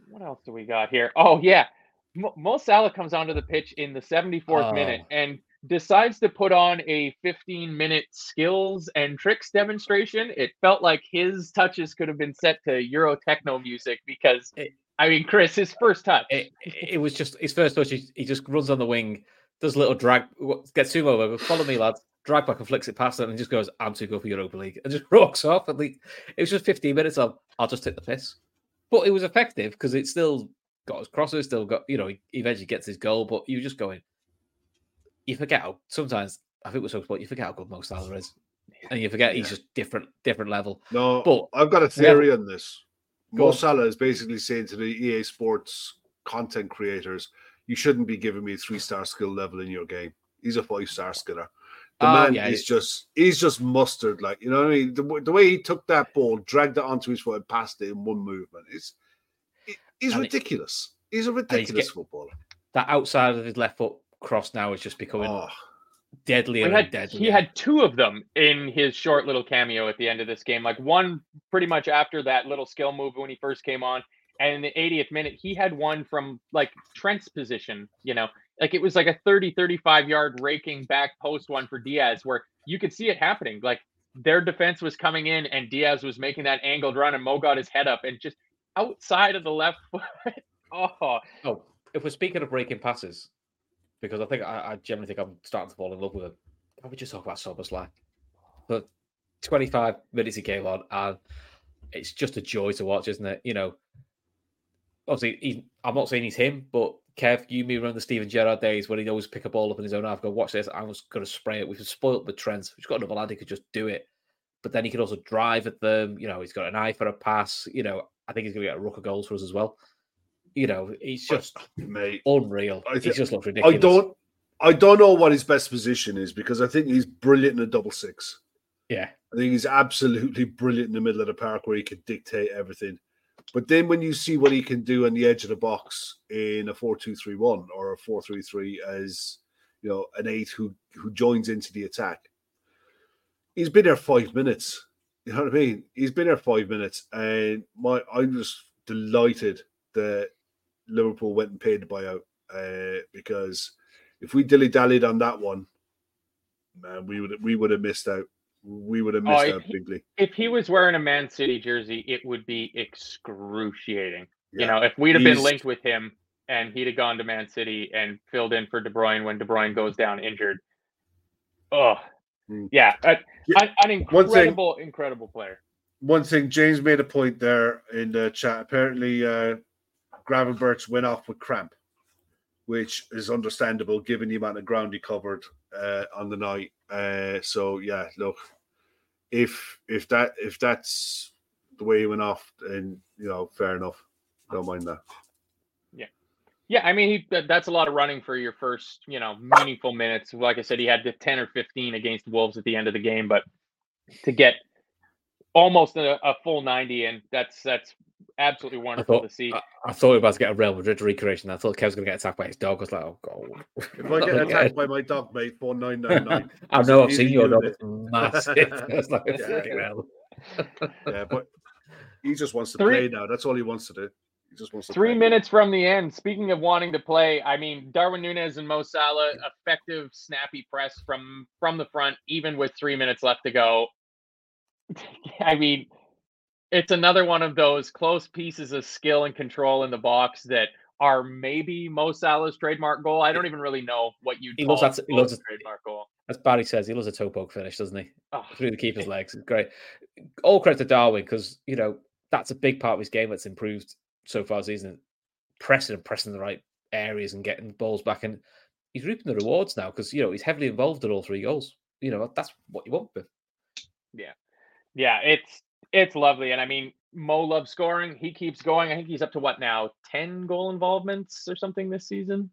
A: What else do we got here? Oh yeah, Mo Salah comes onto the pitch in the 74th minute and decides to put on a 15 minute skills and tricks demonstration. It felt like his touches could have been set to Euro techno music because it, I mean, Chris, his first touch.
B: It, it was just his first touch. He, he, just runs on the wing, does a little drag, gets Sumo over, follow me, lads. Drag back and flicks it past it and just goes, I'm too good for Europa League and just rocks off. And it was just 15 minutes of, I'll just take the piss. But it was effective because it still got his crosses, still got, you know, he eventually gets his goal, but you just going, you forget how sometimes I think we're so sport, you forget how good Mo Salah is. And you forget yeah. he's just different, different level.
C: No, but I've got a theory on this. Mo Salah is basically saying to the EA Sports content creators, you shouldn't be giving me a three star skill level in your game. He's a five star skiller. The oh, man yeah, is just he's just mustard, like you know what I mean. The, the, way he took that ball, dragged it onto his foot, and passed it in one movement. It's it, he's ridiculous. It, he's a ridiculous get, footballer.
B: That outside of his left foot cross now is just becoming oh. deadlier
A: he had,
B: deadlier.
A: He had two of them in his short little cameo at the end of this game. Like one pretty much after that little skill move when he first came on. And in the 80th minute, he had one from like Trent's position, you know, like it was like a 30, 35 yard raking back post one for Diaz where you could see it happening. Like their defense was coming in and Diaz was making that angled run and Mo got his head up and just outside of the left foot. oh.
B: oh, if we're speaking of breaking passes, because I think I, I generally think I'm starting to fall in love with him. I would just talk about Szoboszlai. But 25 minutes he came on, and it's just a joy to watch, isn't it? You know, obviously, he, I'm not saying he's him, but Kev, you me around the Steven Gerrard days when he'd always pick a ball up in his own half, go, watch this, I was going to spray it. We've spoiled the trends. We've got another lad who could just do it. But then he could also drive at them. You know, he's got an eye for a pass. You know, I think he's going to get a ruck of goals for us as well you know, he's just Mate, unreal. I th- he just looks ridiculous.
C: I don't, I don't know what his best position is because I think he's brilliant in a double six.
B: Yeah,
C: I think he's absolutely brilliant in the middle of the park where he can dictate everything. But then when you see what he can do on the edge of the box in a four-two-three-one or a four-three-three as you know an eight who who joins into the attack, he's been there five minutes. You know what I mean? He's been there five minutes, and my I'm just delighted that Liverpool went and paid the buyout uh, because if we dilly dallied on that one, man, we would we would have missed out. We would have missed oh, out
A: he,
C: bigly.
A: If he was wearing a Man City jersey, it would be excruciating. Yeah. You know, if we'd have He's... been linked with him and he'd have gone to Man City and filled in for De Bruyne when De Bruyne goes down injured. Oh. Yeah, uh, yeah. an incredible, thing, incredible player.
C: One thing, James made a point there in the chat. Apparently, uh, Gravenberch went off with cramp, which is understandable given the amount of ground he covered uh, on the night. Uh, so yeah, look, if if that if that's the way he went off, then you know, fair enough. Don't mind that.
A: Yeah, yeah. I mean, he that's a lot of running for your first, you know, meaningful minutes. Like I said, he had the ten or fifteen against Wolves at the end of the game, but to get almost a, a full ninety, and that's that's absolutely wonderful
B: thought,
A: to see.
B: I, I, thought we were about to get a Real Madrid recreation. I thought Kev was going to get attacked by his dog. I was like, oh god.
C: If I get attacked by my dog, mate, four nine nine nine.
B: I know I've seen your dog. It's massive. it's like yeah.
C: yeah, but he just wants to Three, play now. That's all he wants to do. He just wants to
A: Three
C: play.
A: minutes from the end. Speaking of wanting to play, I mean Darwin Nunez and Mo Salah, effective, snappy press from from the front, even with three minutes left to go. I mean, it's another one of those close pieces of skill and control in the box that are maybe Mo Salah's trademark goal. I don't even really know what you. He loves that. He loves a trademark goal.
B: As Barry says, he loves a toe poke finish, doesn't he? Oh. Through the keeper's legs, great. All credit to Darwin because you know that's a big part of his game that's improved so far season. pressing and pressing the right areas and getting balls back. And he's reaping the rewards now because you know he's heavily involved in all three goals. You know that's what you want with.
A: Yeah, yeah, it's it's lovely, and I mean Mo loves scoring. He keeps going. I think he's up to what now, ten goal involvements or something this season.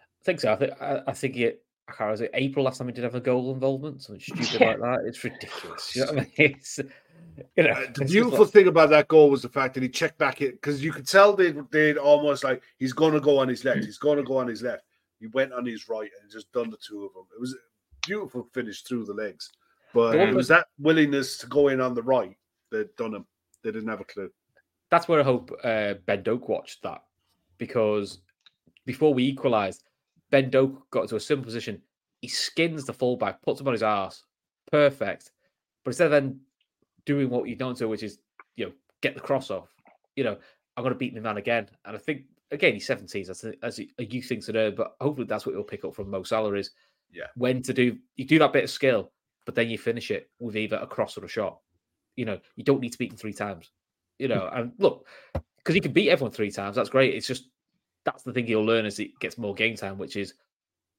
B: I think so. I think I, I think it. I can't remember, April last time he did have a goal involvement, something stupid yeah. like that. It's ridiculous. You know what I mean? It's, you know,
C: uh, the beautiful thing about that goal was the fact that he checked back it because you could tell they they'd almost like he's going to go on his left. He's going to go on his left. He went on his right and just done the two of them. It was a beautiful finish through the legs, but it was that willingness to go in on the right that done him. They didn't have a clue.
B: That's where I hope uh, Ben Doak watched that because before we equalised, Ben Doak got to a simple position. He skins the fullback, puts him on his ass. Perfect. But instead of then doing what you don't do, which is, you know, get the cross off, you know, I'm going to beat the man again. And I think, again, he's 17, as, as a youth thing to do, but hopefully that's what he'll pick up from Mo Salah is
C: yeah.
B: when to do, you do that bit of skill, but then you finish it with either a cross or a shot. You know, you don't need to beat him three times. You know, and look, because he can beat everyone three times, that's great. It's just that's the thing he'll learn as he gets more game time, which is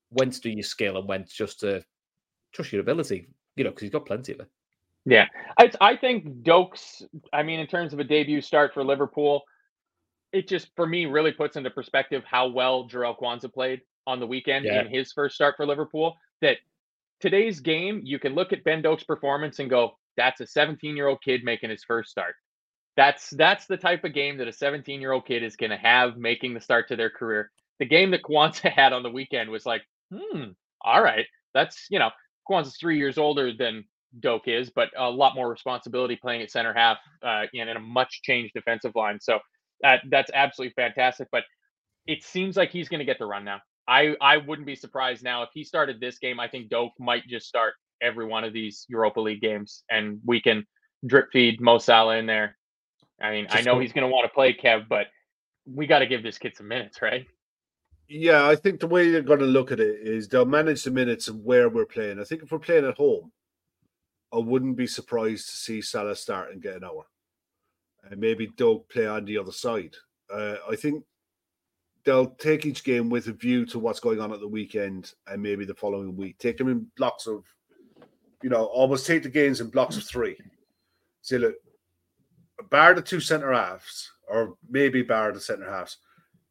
B: when to do your skill and when to just to trust your ability. You know, because he's got plenty of it.
A: Yeah, I, I think Doak's. I mean, in terms of a debut start for Liverpool, it just for me really puts into perspective how well Jarell Quansah played on the weekend yeah. in his first start for Liverpool. That today's game, you can look at Ben Doak's performance and go, "That's a 17 year old kid making his first start." That's that's the type of game that a 17 year old kid is going to have making the start to their career. The game that Quansah had on the weekend was like, hmm, all right, that's you know, Quansah's three years older than Doak is, but a lot more responsibility playing at center half uh, and in a much changed defensive line. So that that's absolutely fantastic. But it seems like he's going to get the run now. I I wouldn't be surprised now if he started this game. I think Doak might just start every one of these Europa League games, and we can drip feed Mo Salah in there I mean, Just I know he's going to want to play Kev, but we got to give this kid some minutes, right?
C: Yeah, I think the way they're going to look at it is they'll manage the minutes of where we're playing. I think if we're playing at home, I wouldn't be surprised to see Salah start and get an hour, and maybe Doak play on the other side. Uh, I think they'll take each game with a view to what's going on at the weekend and maybe the following week. Take them in blocks of, you know, almost take the games in blocks of three. Say, look, bar the two centre halves, or maybe bar the centre halves,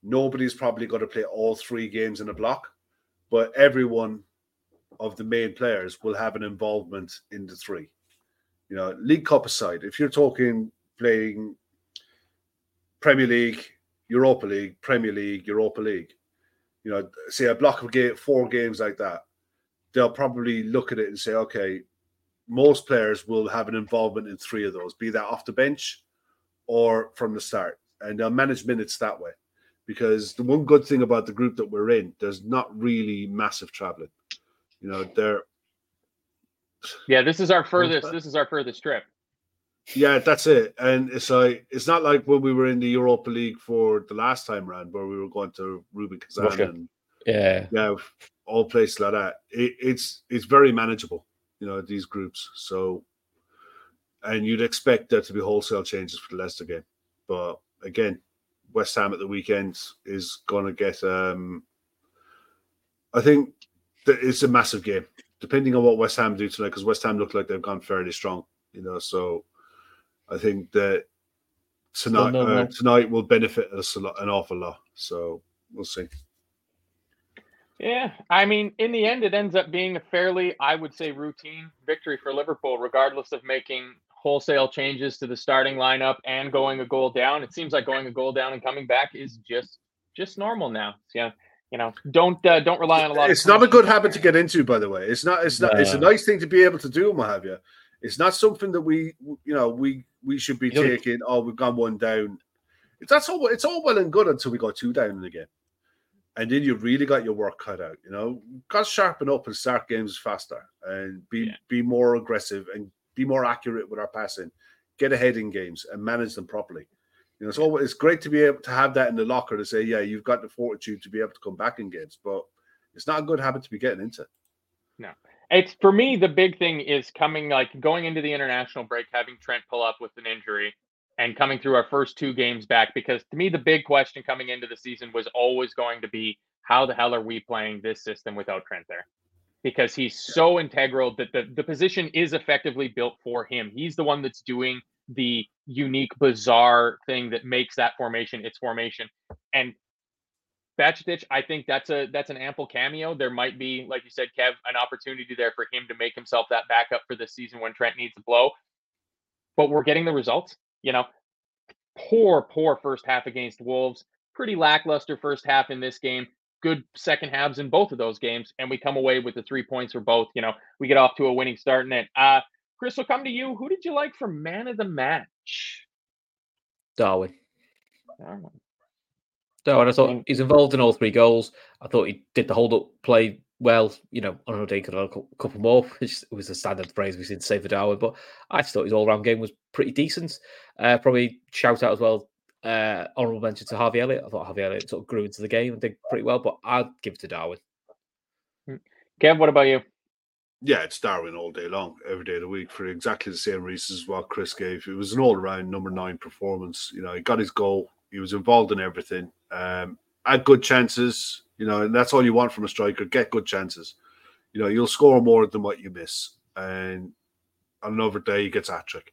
C: nobody's probably going to play all three games in a block, but everyone of the main players will have an involvement in the three. You know, League Cup aside, if you're talking playing Premier League, Europa League, Premier League, Europa League, you know, say a block of game, four games like that, they'll probably look at it and say, okay, most players will have an involvement in three of those, be that off the bench or from the start, and they'll manage minutes that way. Because the one good thing about the group that we're in, there's not really massive traveling. You know, they're
A: yeah. This is our furthest. This is our furthest trip.
C: Yeah, that's it. And it's like it's not like when we were in the Europa League for the last time round, where we were going to Rubin Kazan and
B: yeah,
C: yeah, all places like that. It, it's it's very manageable you know, these groups. So, and you'd expect there to be wholesale changes for the Leicester game. But again, West Ham at the weekend is going to get, um, I think that it's a massive game, depending on what West Ham do tonight, because West Ham look like they've gone fairly strong, you know. So I think that tonight, uh, tonight will benefit us a lot, an awful lot. So we'll see.
A: Yeah, I mean, in the end, it ends up being a fairly, I would say, routine victory for Liverpool, regardless of making wholesale changes to the starting lineup and going a goal down. It seems like going a goal down and coming back is just just normal now. Yeah, you know, don't uh, don't rely on a lot.
C: It's not a good habit to get into, by the way. It's not. It's not. It's a nice thing to be able to do, what have you. It's not something that we, you know, we we should be you taking. Oh, we've gone one down. It's that's all. It's all well and good until we go two down in the game and then you really got your work cut out. You know, got to sharpen up and start games faster and be yeah. be more aggressive and be more accurate with our passing. Get ahead in games and manage them properly. You know, it's always it's great to be able to have that in the locker to say, yeah, you've got the fortitude to be able to come back in games, but it's not a good habit to be getting into.
A: No. It's for me the big thing is coming like going into the international break, having Trent pull up with an injury and coming through our first two games back. Because to me, the big question coming into the season was always going to be how the hell are we playing this system without Trent there? Because he's so integral that the, the position is effectively built for him. He's the one that's doing the unique, bizarre thing that makes that formation its formation. And Bajcetic, I think that's a that's an ample cameo. There might be, like you said, Kev, an opportunity there for him to make himself that backup for the season when Trent needs a blow. But we're getting the results. You know, poor, poor first half against Wolves. Pretty lackluster first half in this game. Good second halves in both of those games, and we come away with the three points for both. You know, we get off to a winning start in it. Uh, Chris, will come to you. Who did you like for man of the match?
B: Darwin.
A: Darwin.
B: And I thought he's involved in all three goals. I thought he did the hold up play well. You know, on another day could have a couple more, which was a standard phrase we said to say for Darwin. But I just thought his all round game was pretty decent. Uh, probably shout out as well. Uh, honorable mention to Harvey Elliott. I thought Harvey Elliott sort of grew into the game and did pretty well, but I'd give it to Darwin.
A: Hmm. Kev, what about you?
C: Yeah, it's Darwin all day long, every day of the week for exactly the same reasons what Chris gave. It was an all around number nine performance. You know, he got his goal, he was involved in everything. Um, had good chances, you know, and that's all you want from a striker. Get good chances. You know, you'll score more than what you miss. And on another day, he gets hat trick.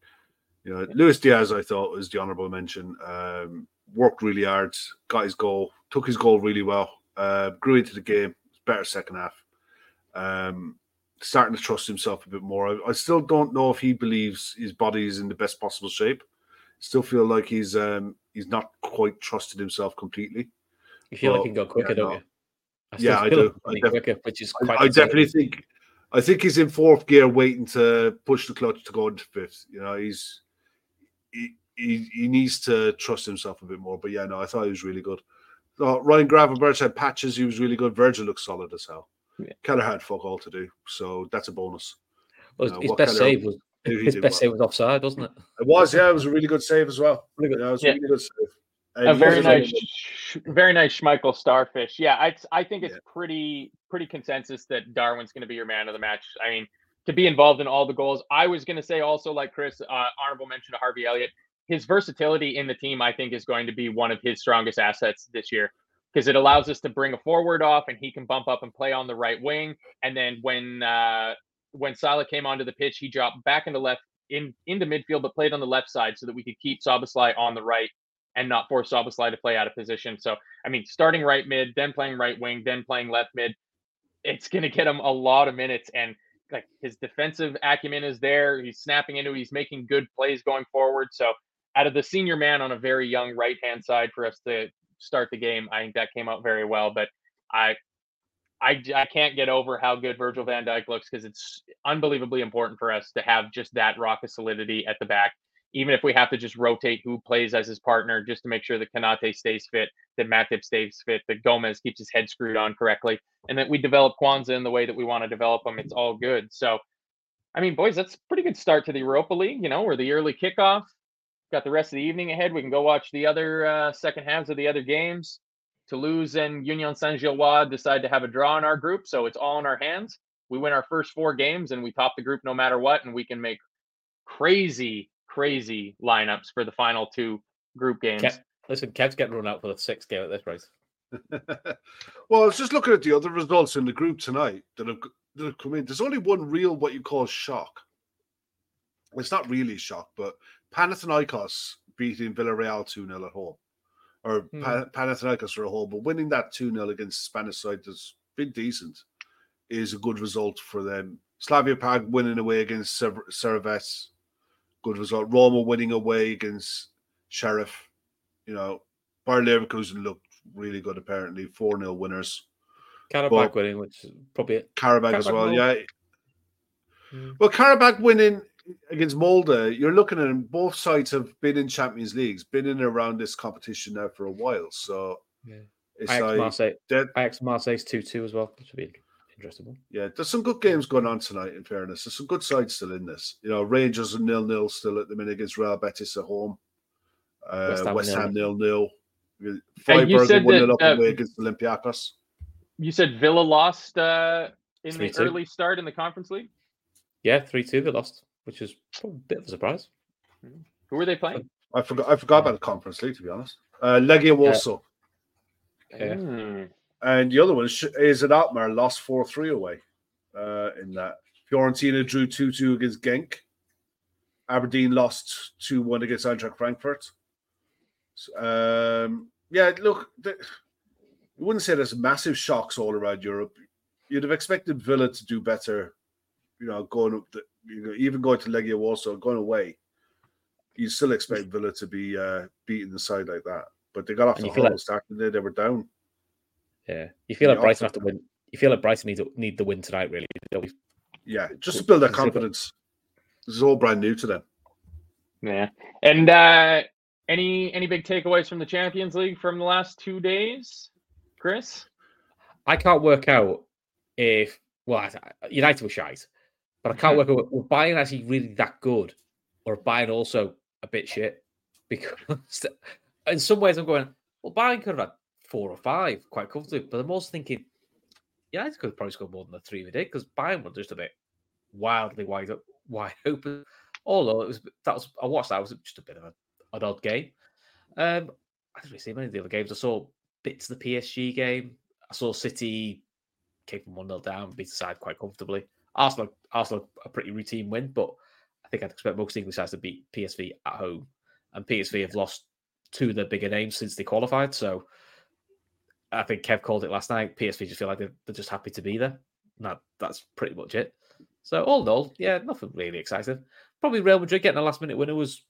C: You know, Luis Diaz, I thought was the honourable mention. Um, worked really hard, got his goal, took his goal really well, uh, grew into the game. Better second half. Um, starting to trust himself a bit more. I, I, still don't know if he believes his body is in the best possible shape. Still feel like he's um, he's not quite trusted himself completely.
B: You feel but, like he can go quicker, yeah, don't you?
C: I yeah, I do.
B: I def- quicker, which is
C: I, I definitely think. I think he's in fourth gear, waiting to push the clutch to go into fifth. You know, he's he, he, he needs to trust himself a bit more. But yeah, no, I thought he was really good. So Ryan Gravenberch had patches. He was really good. Virgil looks solid as hell. Yeah. Kelleher had fuck all to do, so that's a bonus.
B: Well, you know, his best Kelleher, save was his best well. save was offside, wasn't it?
C: It was, yeah. It was a really good save as well. Really good. Yeah, it was yeah. really good save.
A: And a very nice, very nice Schmeichel starfish. Yeah, I I think it's yeah. pretty pretty consensus that Darwin's going to be your man of the match. I mean, to be involved in all the goals. I was going to say also, like Chris, uh, honorable mention to Harvey Elliott. His versatility in the team, I think, is going to be one of his strongest assets this year because it allows us to bring a forward off and he can bump up and play on the right wing. And then when uh, when Salah came onto the pitch, he dropped back into left in into midfield, but played on the left side so that we could keep Szoboszlai on the right and not force Szoboszlai to play out of position. So I mean, starting right mid, then playing right wing, then playing left mid, it's going to get him a lot of minutes and. Like his defensive acumen is there. He's snapping into. He's making good plays going forward. So, out of the senior man on a very young right hand side for us to start the game. I think that came out very well. But I, I, I can't get over how good Virgil Van Dijk looks because it's unbelievably important for us to have just that rock of solidity at the back. Even if we have to just rotate who plays as his partner, just to make sure that Konate stays fit, that Matip stays fit, that Gomez keeps his head screwed on correctly, and that we develop Quansah in the way that we want to develop them. It's all good. So, I mean, boys, that's a pretty good start to the Europa League. You know, we're the early kickoff got the rest of the evening ahead. We can go watch the other uh, second halves of the other games. Toulouse and Union Saint Gilloise decide to have a draw in our group, so it's all in our hands. We win our first four games and we top the group no matter what, and we can make crazy, crazy lineups for the final two group games.
B: Kev, listen, Kev's getting run out for the sixth game at this race.
C: well, I was just looking at the other results in the group tonight that have, that have come in. There's only one real what you call shock. It's not really shock, but Panathinaikos beating Villarreal 2 0 at home, or hmm. Panathinaikos are at home, but winning that 2 0 against the Spanish side that's been decent is a good result for them. Slavia Prague winning away against Servette, good result. Roma winning away against Sheriff. You know, Bayer Leverkusen looked really good, apparently. 4 0 winners.
B: Karabakh winning, which is probably
C: Karabakh, as well, yeah. Hmm. Well, Karabakh winning against Molde, you're looking at them. Both sides have been in Champions Leagues, been in around this competition now for a while. So
B: yeah. it's Ajax like Marseille, that, Ajax Marseille's two two as well, which would be interesting.
C: Yeah, there's some good games going on tonight. In fairness, there's some good sides still in this. You know, Rangers are nil nil still at the minute against Real Betis at home. Uh, West Ham, nil nil. Freiburg are one nil up uh, away against Olympiacos.
A: You said Villa lost uh, in 3-2. the early start in the Conference League.
B: Yeah, three two. They lost which is a bit of a surprise.
A: Who were they playing?
C: I forgot. I forgot about the Conference League to be honest. Uh, Legia Warsaw,
B: Yeah.
A: Hmm.
C: and the other one is, is AZ Alkmaar lost four three away. Uh, in that Fiorentina drew two two against Genk. Aberdeen lost two one against Eintracht Frankfurt. So, Um, yeah, look, the, I wouldn't say there's massive shocks all around Europe. You'd have expected Villa to do better, you know, going up, the, you know, even going to Legia Warsaw, going away. You still expect Villa to be uh, beating the side like that, but they got off
B: And
C: to
B: you
C: a
B: feel
C: horrible
B: like-
C: start and they, they were down.
B: Yeah. You feel like
C: Yeah.
B: Brighton have to win. You feel like Brighton need to, need the win tonight, really. don't?
C: Yeah, just to build that
B: Because they've got-
C: confidence. This is all brand new to them.
A: Yeah. And uh any any big takeaways from the Champions League from the last two days, Chris?
B: I can't work out if well, I- United were shite, but I can't work out were Bayern actually really that good, or Bayern also a bit shit. Because in some ways I'm going, well, Bayern could have had four or five quite comfortably, but I'm also thinking United could have probably scored more than the three we did because Bayern were just a bit wildly wide up, wide open. Although it was that was I watched that it was just a bit of a, an odd game. Um, I didn't really see many of the other games. I saw bits of the PSG game. I saw City came from 1 0 down, beat the side quite comfortably. Arsenal, Arsenal, a pretty routine win, but I think I'd expect most English sides to beat PSV at home. And PSV have lost two of their bigger names since they qualified. So I think Kev called it last night. PSV just feel like they're, they're just happy to be there. That, that's pretty much it. So all in all, yeah, nothing really exciting. Probably Real Madrid getting a last minute winner was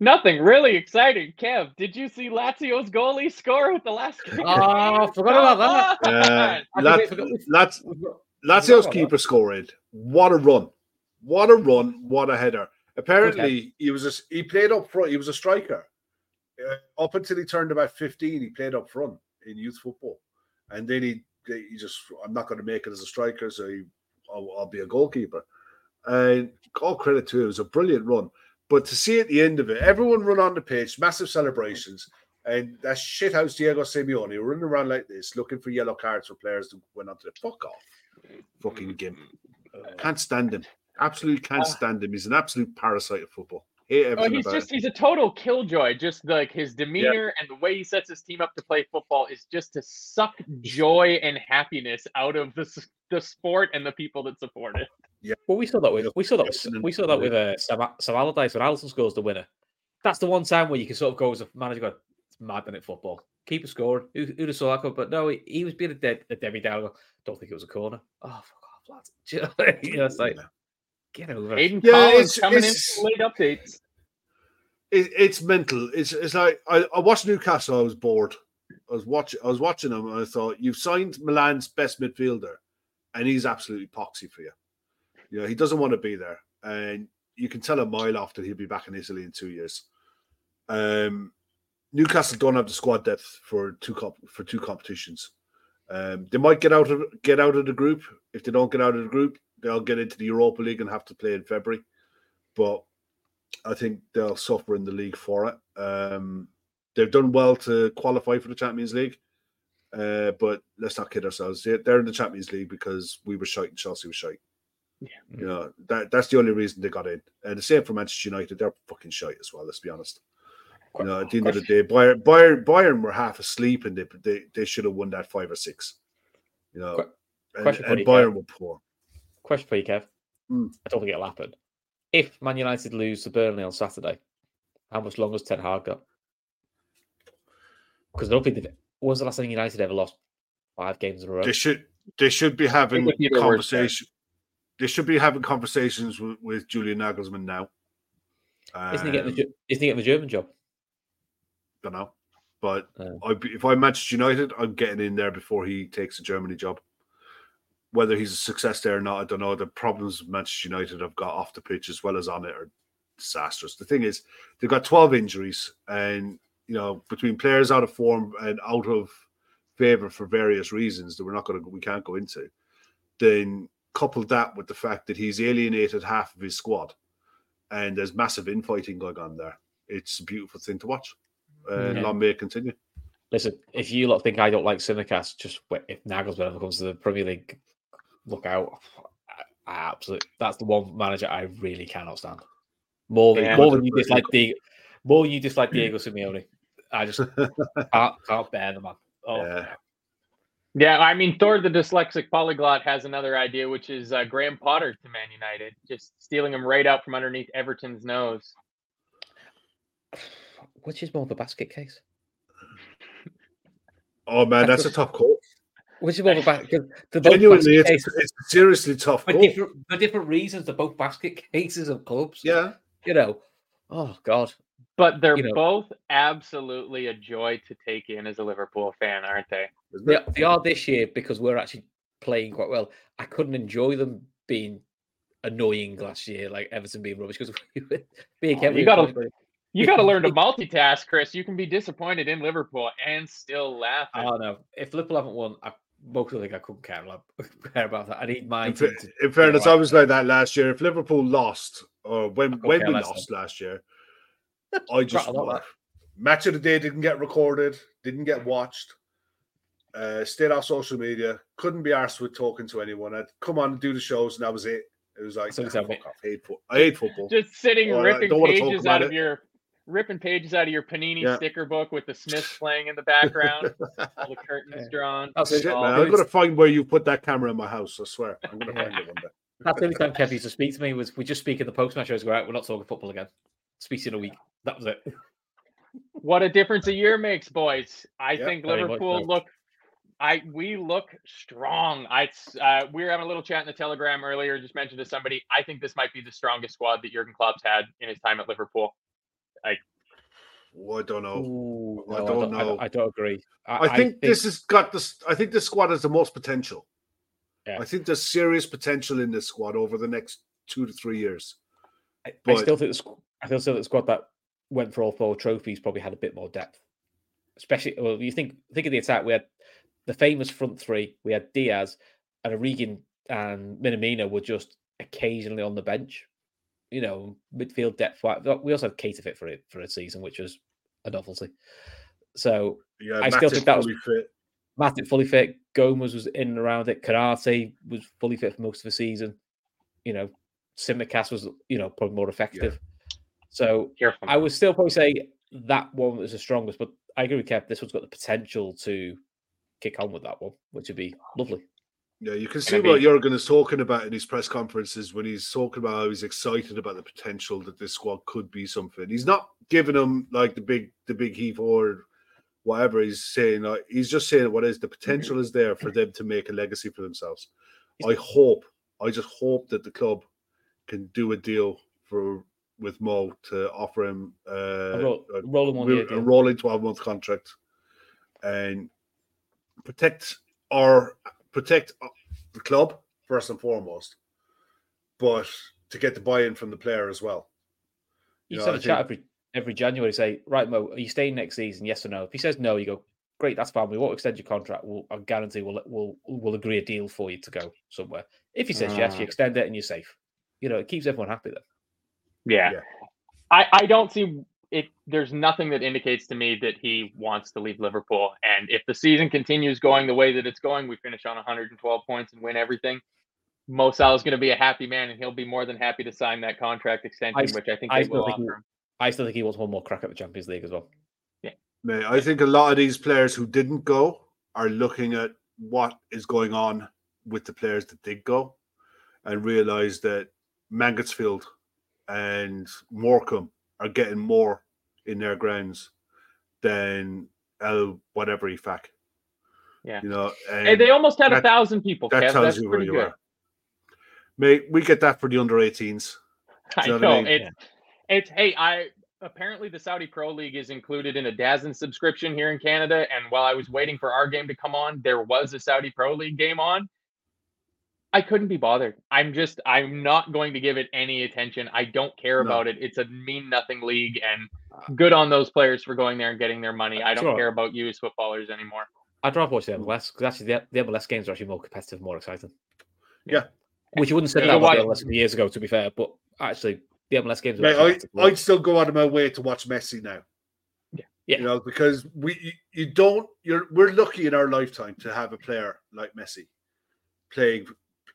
A: Nothing really exciting. Kev, did you see Lazio's goalie score with the last kick?
B: Oh, forgot about that.
C: Uh,
B: I
C: Lat-
B: forgot-
C: Lat-
B: we've got-
C: Lazio's
B: about
C: keeper scored. What a run! What a run! What a header! Apparently, he was a, he played up front. He was a striker uh, up until he turned about fifteen. He played up front in youth football, and then he he just I'm not going to make it as a striker, so he, I'll, I'll be a goalkeeper. And all credit to him, it was a brilliant run. But to see at the end of it, everyone run on the pitch, massive celebrations, and that shithouse Diego Simeone running around like this, looking for yellow cards for players that went onto the fuck off. Fucking gimp. Can't stand him. Absolutely can't stand him. He's an absolute parasite of football. Hate
A: Oh, he's just
C: it.
A: he's a total killjoy. Just like his demeanor and the way he sets his team up to play football is just to suck joy and happiness out of the the sport and the people that support it. Yeah.
B: Well, we saw that with we saw that with,
C: Excellent.
B: we saw that with uh, Sam, Sam Allardyce when Alisson scores the winner. That's the one time where you can sort of go as a manager, go, it's mad in it football. Keeper a score. Who, who'd have saw that? Come? But no, he, he was being a, dead, a Debbie Downer. Don't think it was a corner. Oh, fuck off, lads. You know, what I mean? You know, it's like get over it.
A: Aiden
C: Yeah, it's-
A: coming in
C: it's-
A: for late updates.
C: it, it's mental. It's it's like I, I watched Newcastle. I was bored. I was watching. I was watching them, and I thought you've signed Milan's best midfielder, and he's absolutely poxy for you. You know he doesn't want to be there, and you can tell a mile off that he'll be back in Italy in two years. Um, Newcastle don't have the squad depth for two comp- for two competitions. Um, they might get out of get out of the group. If they don't get out of the group, they'll get into the Europa League and have to play in February. But I think they'll suffer in the league for it. Um, they've done well to qualify for the Champions League, uh, but let's not kid ourselves. They're, they're in the Champions League because we were shite and Chelsea was shite.
A: Yeah.
C: You know that that's the only reason they got in. And the same for Manchester United. They're fucking shite as well. Let's be honest. You know, at the end of the day, Bayern, Bayern, Bayern were half asleep, and they they, they should have won that five or six. You know,
B: Que-
C: and,
B: question for
C: and
B: you,
C: Bayern
B: Kev.
C: were poor.
B: Question for you, Kev.
C: Hmm.
B: I don't think it'll happen. If Man United lose to Burnley on Saturday, how much longer has Ten Hag got? Because I don't think they've. Was the last time United ever lost five games in a row?
C: They should they should be having
A: would be the
C: conversation. They should be having conversations with, with Julian Nagelsmann now.
B: Isn't he getting the
C: Um,
B: Isn't he getting the German job?
C: Don't know, but. I'd be, if I'm Manchester United, I'm getting in there before he takes a Germany job. Whether he's a success there or not, I don't know. The problems Manchester United have got off the pitch as well as on it are disastrous. The thing is, they've got 12 injuries, and you know between players out of form and out of favor for various reasons that we're not going to we can't go into. Then couple that with the fact that he's alienated half of his squad, and there's massive infighting going on there. It's a beautiful thing to watch. And
B: Yeah.
C: long may it continue.
B: Listen, if you lot think I don't like Simicast, just wait, if Nagelsmann ever comes to the Premier League, look out. I, I absolutely, that's the one manager I really cannot stand. More than
A: Yeah.
B: more than you dislike the More you dislike Diego Simeone. I just can't, can't bear the man. Oh,
C: Yeah.
A: Yeah, I mean, Thor the dyslexic polyglot has another idea, which is uh, Graham Potter to Man United, just stealing him right out from underneath Everton's nose.
B: Which is more of a basket case?
C: Oh man, that's a tough call.
B: Which is more of a basket? The both
C: Genuinely,
B: basket
C: it's,
B: cases
C: it's a seriously tough
B: for different for different reasons. They're both basket cases of clubs.
C: Yeah,
B: you know. Oh God,
A: But they're
B: You know-
A: both absolutely a joy to take in as a Liverpool fan, aren't they?
C: isn't
B: they, they are this year because we're actually playing quite well. I couldn't enjoy them being annoying last year, like Everton being rubbish because we were being
A: Oh, you gotta- You got to learn to multitask, Chris. You can be disappointed in Liverpool and still laugh. at-
B: Oh no! If Liverpool haven't won, I mostly think I couldn't care, like, care about that. I need my
C: In,
B: team to
C: in fairness,
B: right.
C: I was like that last year. If Liverpool lost, or when when we
B: less
C: lost last year, I just
B: Rattle
C: match of the day didn't get recorded, didn't get watched. Uh, stayed off social media. Couldn't be arsed with talking to anyone. I'd come on and do the shows, and that was it. It was like
B: So
C: "Ah, fuck off, I hate, fo- I hate football.
A: just sitting
C: Or
A: ripping
C: don't wanna talk
A: pages out of
C: it.
A: your ripping pages out of your Panini
C: Yeah.
A: sticker book with the Smiths playing in the background, all the curtains drawn.
B: That's
C: Shit,
B: it.
C: man, I'm gonna find where you put that camera in my house. I swear, I'm gonna find it one day.
B: That's the only time Kev used to speak to me was we just speak in the post match shows. Go out, we're not talking football again. Speak to you in a week. That was it.
A: What a difference a year makes, boys. I
C: Yeah,
A: think
B: very much
A: Liverpool look I we look strong. I uh, we were having a little chat in the Telegram earlier. Just mentioned to somebody. I think this might be the strongest squad that Jurgen Klopp's had in his time at Liverpool.
C: Oh, I don't know.
B: Ooh,
C: I
B: no,
C: don't
B: I,
C: know.
B: I, don't agree.
C: I think, this has got this. I think this squad has the most potential.
B: Yeah.
C: I think there's serious potential in this squad over the next two to three years.
B: I, I still think the, I still think the squad that went for all four trophies probably had a bit more depth. Especially, well, you think think of the attack. We had the famous front three. We had Diaz and Origi and Minamino were just occasionally on the bench. You know, midfield depth. We also had Keita fit for it for a season, which was a novelty. So
C: Yeah,
B: I still think that was-
C: fully fit.
B: Matip fully fit. Gomez was in and around it. Konate was fully fit for most of the season. You know, Tsimikas was, you know, probably more effective. So
A: Careful.
B: I would still probably say that one was the strongest, but I agree with Kev. This one's got the potential to kick on with that one, which would be lovely.
C: Yeah, you can see what Jurgen is talking about in his press conferences when he's talking about how he's excited about the potential that this squad could be something. He's not giving them like the big, the big heave or whatever. He's saying like he's just saying what is the potential is there for them to make a legacy for themselves. I hope, I just hope that the club can do a deal for with Mo to offer him uh,
B: A roll,
C: a
B: rolling
C: a
B: deal.
C: rolling 12 month contract and protect our protect uh, the club first and foremost but to get the buy-in from the player as well
B: You
C: know,
B: have
C: I
B: a chat every every January. Say, right, Mo, are you staying next season? Yes or no? If he says no, you go, great, that's fine. We won't extend your contract. We'll, I guarantee we'll we'll we'll agree a deal for you to go somewhere. If he says yes, you
A: Ah.
B: extend it and you're safe. You know, it keeps everyone happy. Then
A: Yeah.
C: Yeah.
A: I, I don't see it. There's nothing that indicates to me that he wants to leave Liverpool. And if the season continues going the way that it's going, we finish on 112 points and win everything. Mo Salah's going to be a happy man, and he'll be more than happy to sign that contract extension,
B: s-
A: which I think
B: I still
A: will
B: think he-
A: offer him.
B: I still think he wants one more crack at the Champions League as well.
C: Mate, i think a lot of these players who didn't go are looking at what is going on with the players that did go and realize that Mangotsfield and Morecambe are getting more in their grounds than El whatever Ifak.
A: Yeah.
C: You know,
A: Hey, they almost had a thousand people.
C: that
A: Kev.
C: tells
A: That's
C: you where you
A: good.
C: are. Mate, we get that for the under 18s.
A: I
C: know what I
A: know
C: mean?
A: it's it's hey I apparently the Saudi Pro League is included in a DAZN subscription here in Canada, and while I was waiting for our game to come on, there was a Saudi Pro League game on. I couldn't be bothered. I'm just I'm not going to give it any attention. I don't care
C: No.
A: about it. It's a mean nothing league, and ah. good on those players for going there and getting their money. Uh, I don't
B: Sure.
A: care about you as footballers anymore.
B: I'd rather watch the MLS mm. because actually the, the MLS games are actually more competitive, more exciting.
C: Yeah.
B: Which you wouldn't say
A: Yeah,
B: that about the MLS years ago, to be fair, but actually the MLS games are
C: Mate, I,
B: better to watch.
C: I'd still go out of my way to watch Messi now.
A: Yeah.
B: Yeah.
C: You know, because we you, you don't you're we're lucky in our lifetime to have a player like Messi playing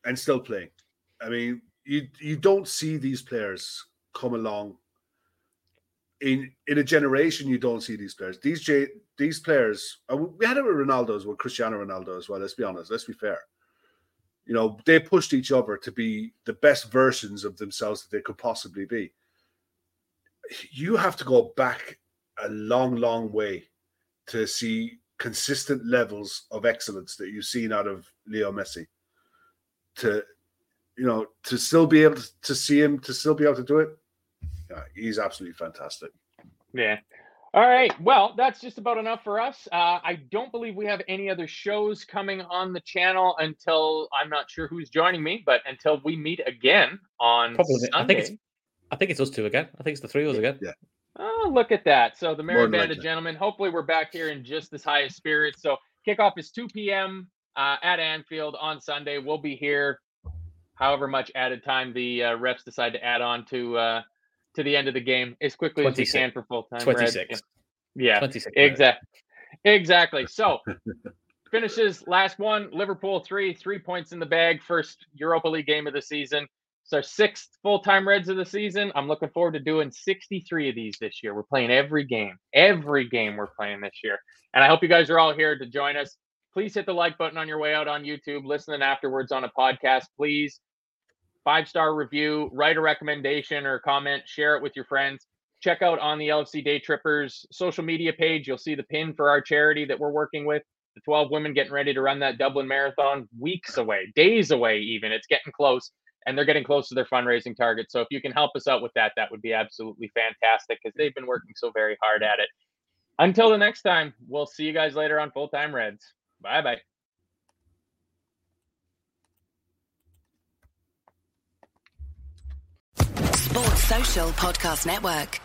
C: and still playing. I mean, you you don't see these players come along in in a generation you don't see these players. These J, these players, uh, we had it with Ronaldo as well, Cristiano Ronaldo as well. Let's be honest. Let's be fair. You know, they pushed each other to be the best versions of themselves that they could possibly be. You have to go back a long, long way to see consistent levels of excellence that you've seen out of Leo Messi. To you know, to still be able to, to see him, to still be able to do it, yeah, he's absolutely fantastic.
A: Yeah. All right. Well, that's just about enough for us. Uh, I don't believe we have any other shows coming on the channel until I'm not sure who's joining me, but until we meet again on Probably. Sunday.
B: I think it's I think it's us two again. I think it's the three of us again.
C: Yeah.
A: Oh, look at that. So the Merry Band of Gentlemen. Hopefully we're back here in just as high a spirits. So kickoff is 2 p.m. Uh, at Anfield on Sunday. We'll be here however much added time the uh, refs decide to add on to uh, to the end of the game as quickly 26. as we can for full time.
B: 26.
A: Yeah, 26, exactly. Exactly. So finishes last one, Liverpool three, three points in the bag, first Europa League game of the season. It's our sixth full time Reds of the season. I'm looking forward to doing 63 of these this year. We're playing every game, every game we're playing this year. And I hope you guys are all here to join us. Please hit the like button on your way out on YouTube. Listening afterwards on a podcast, please five star review, write a recommendation or comment, share it with your friends. Check out on the LFC Daytrippers social media page. You'll see the pin for our charity that we're working with. The 12 women getting ready to run that Dublin Marathon weeks away, days away, even. It's getting close and they're getting close to their fundraising target. So if you can help us out with that, that would be absolutely fantastic because they've been working so very hard at it. Until the next time, we'll see you guys later on Full Time Reds. Bye bye.
D: Sports Social Podcast Network.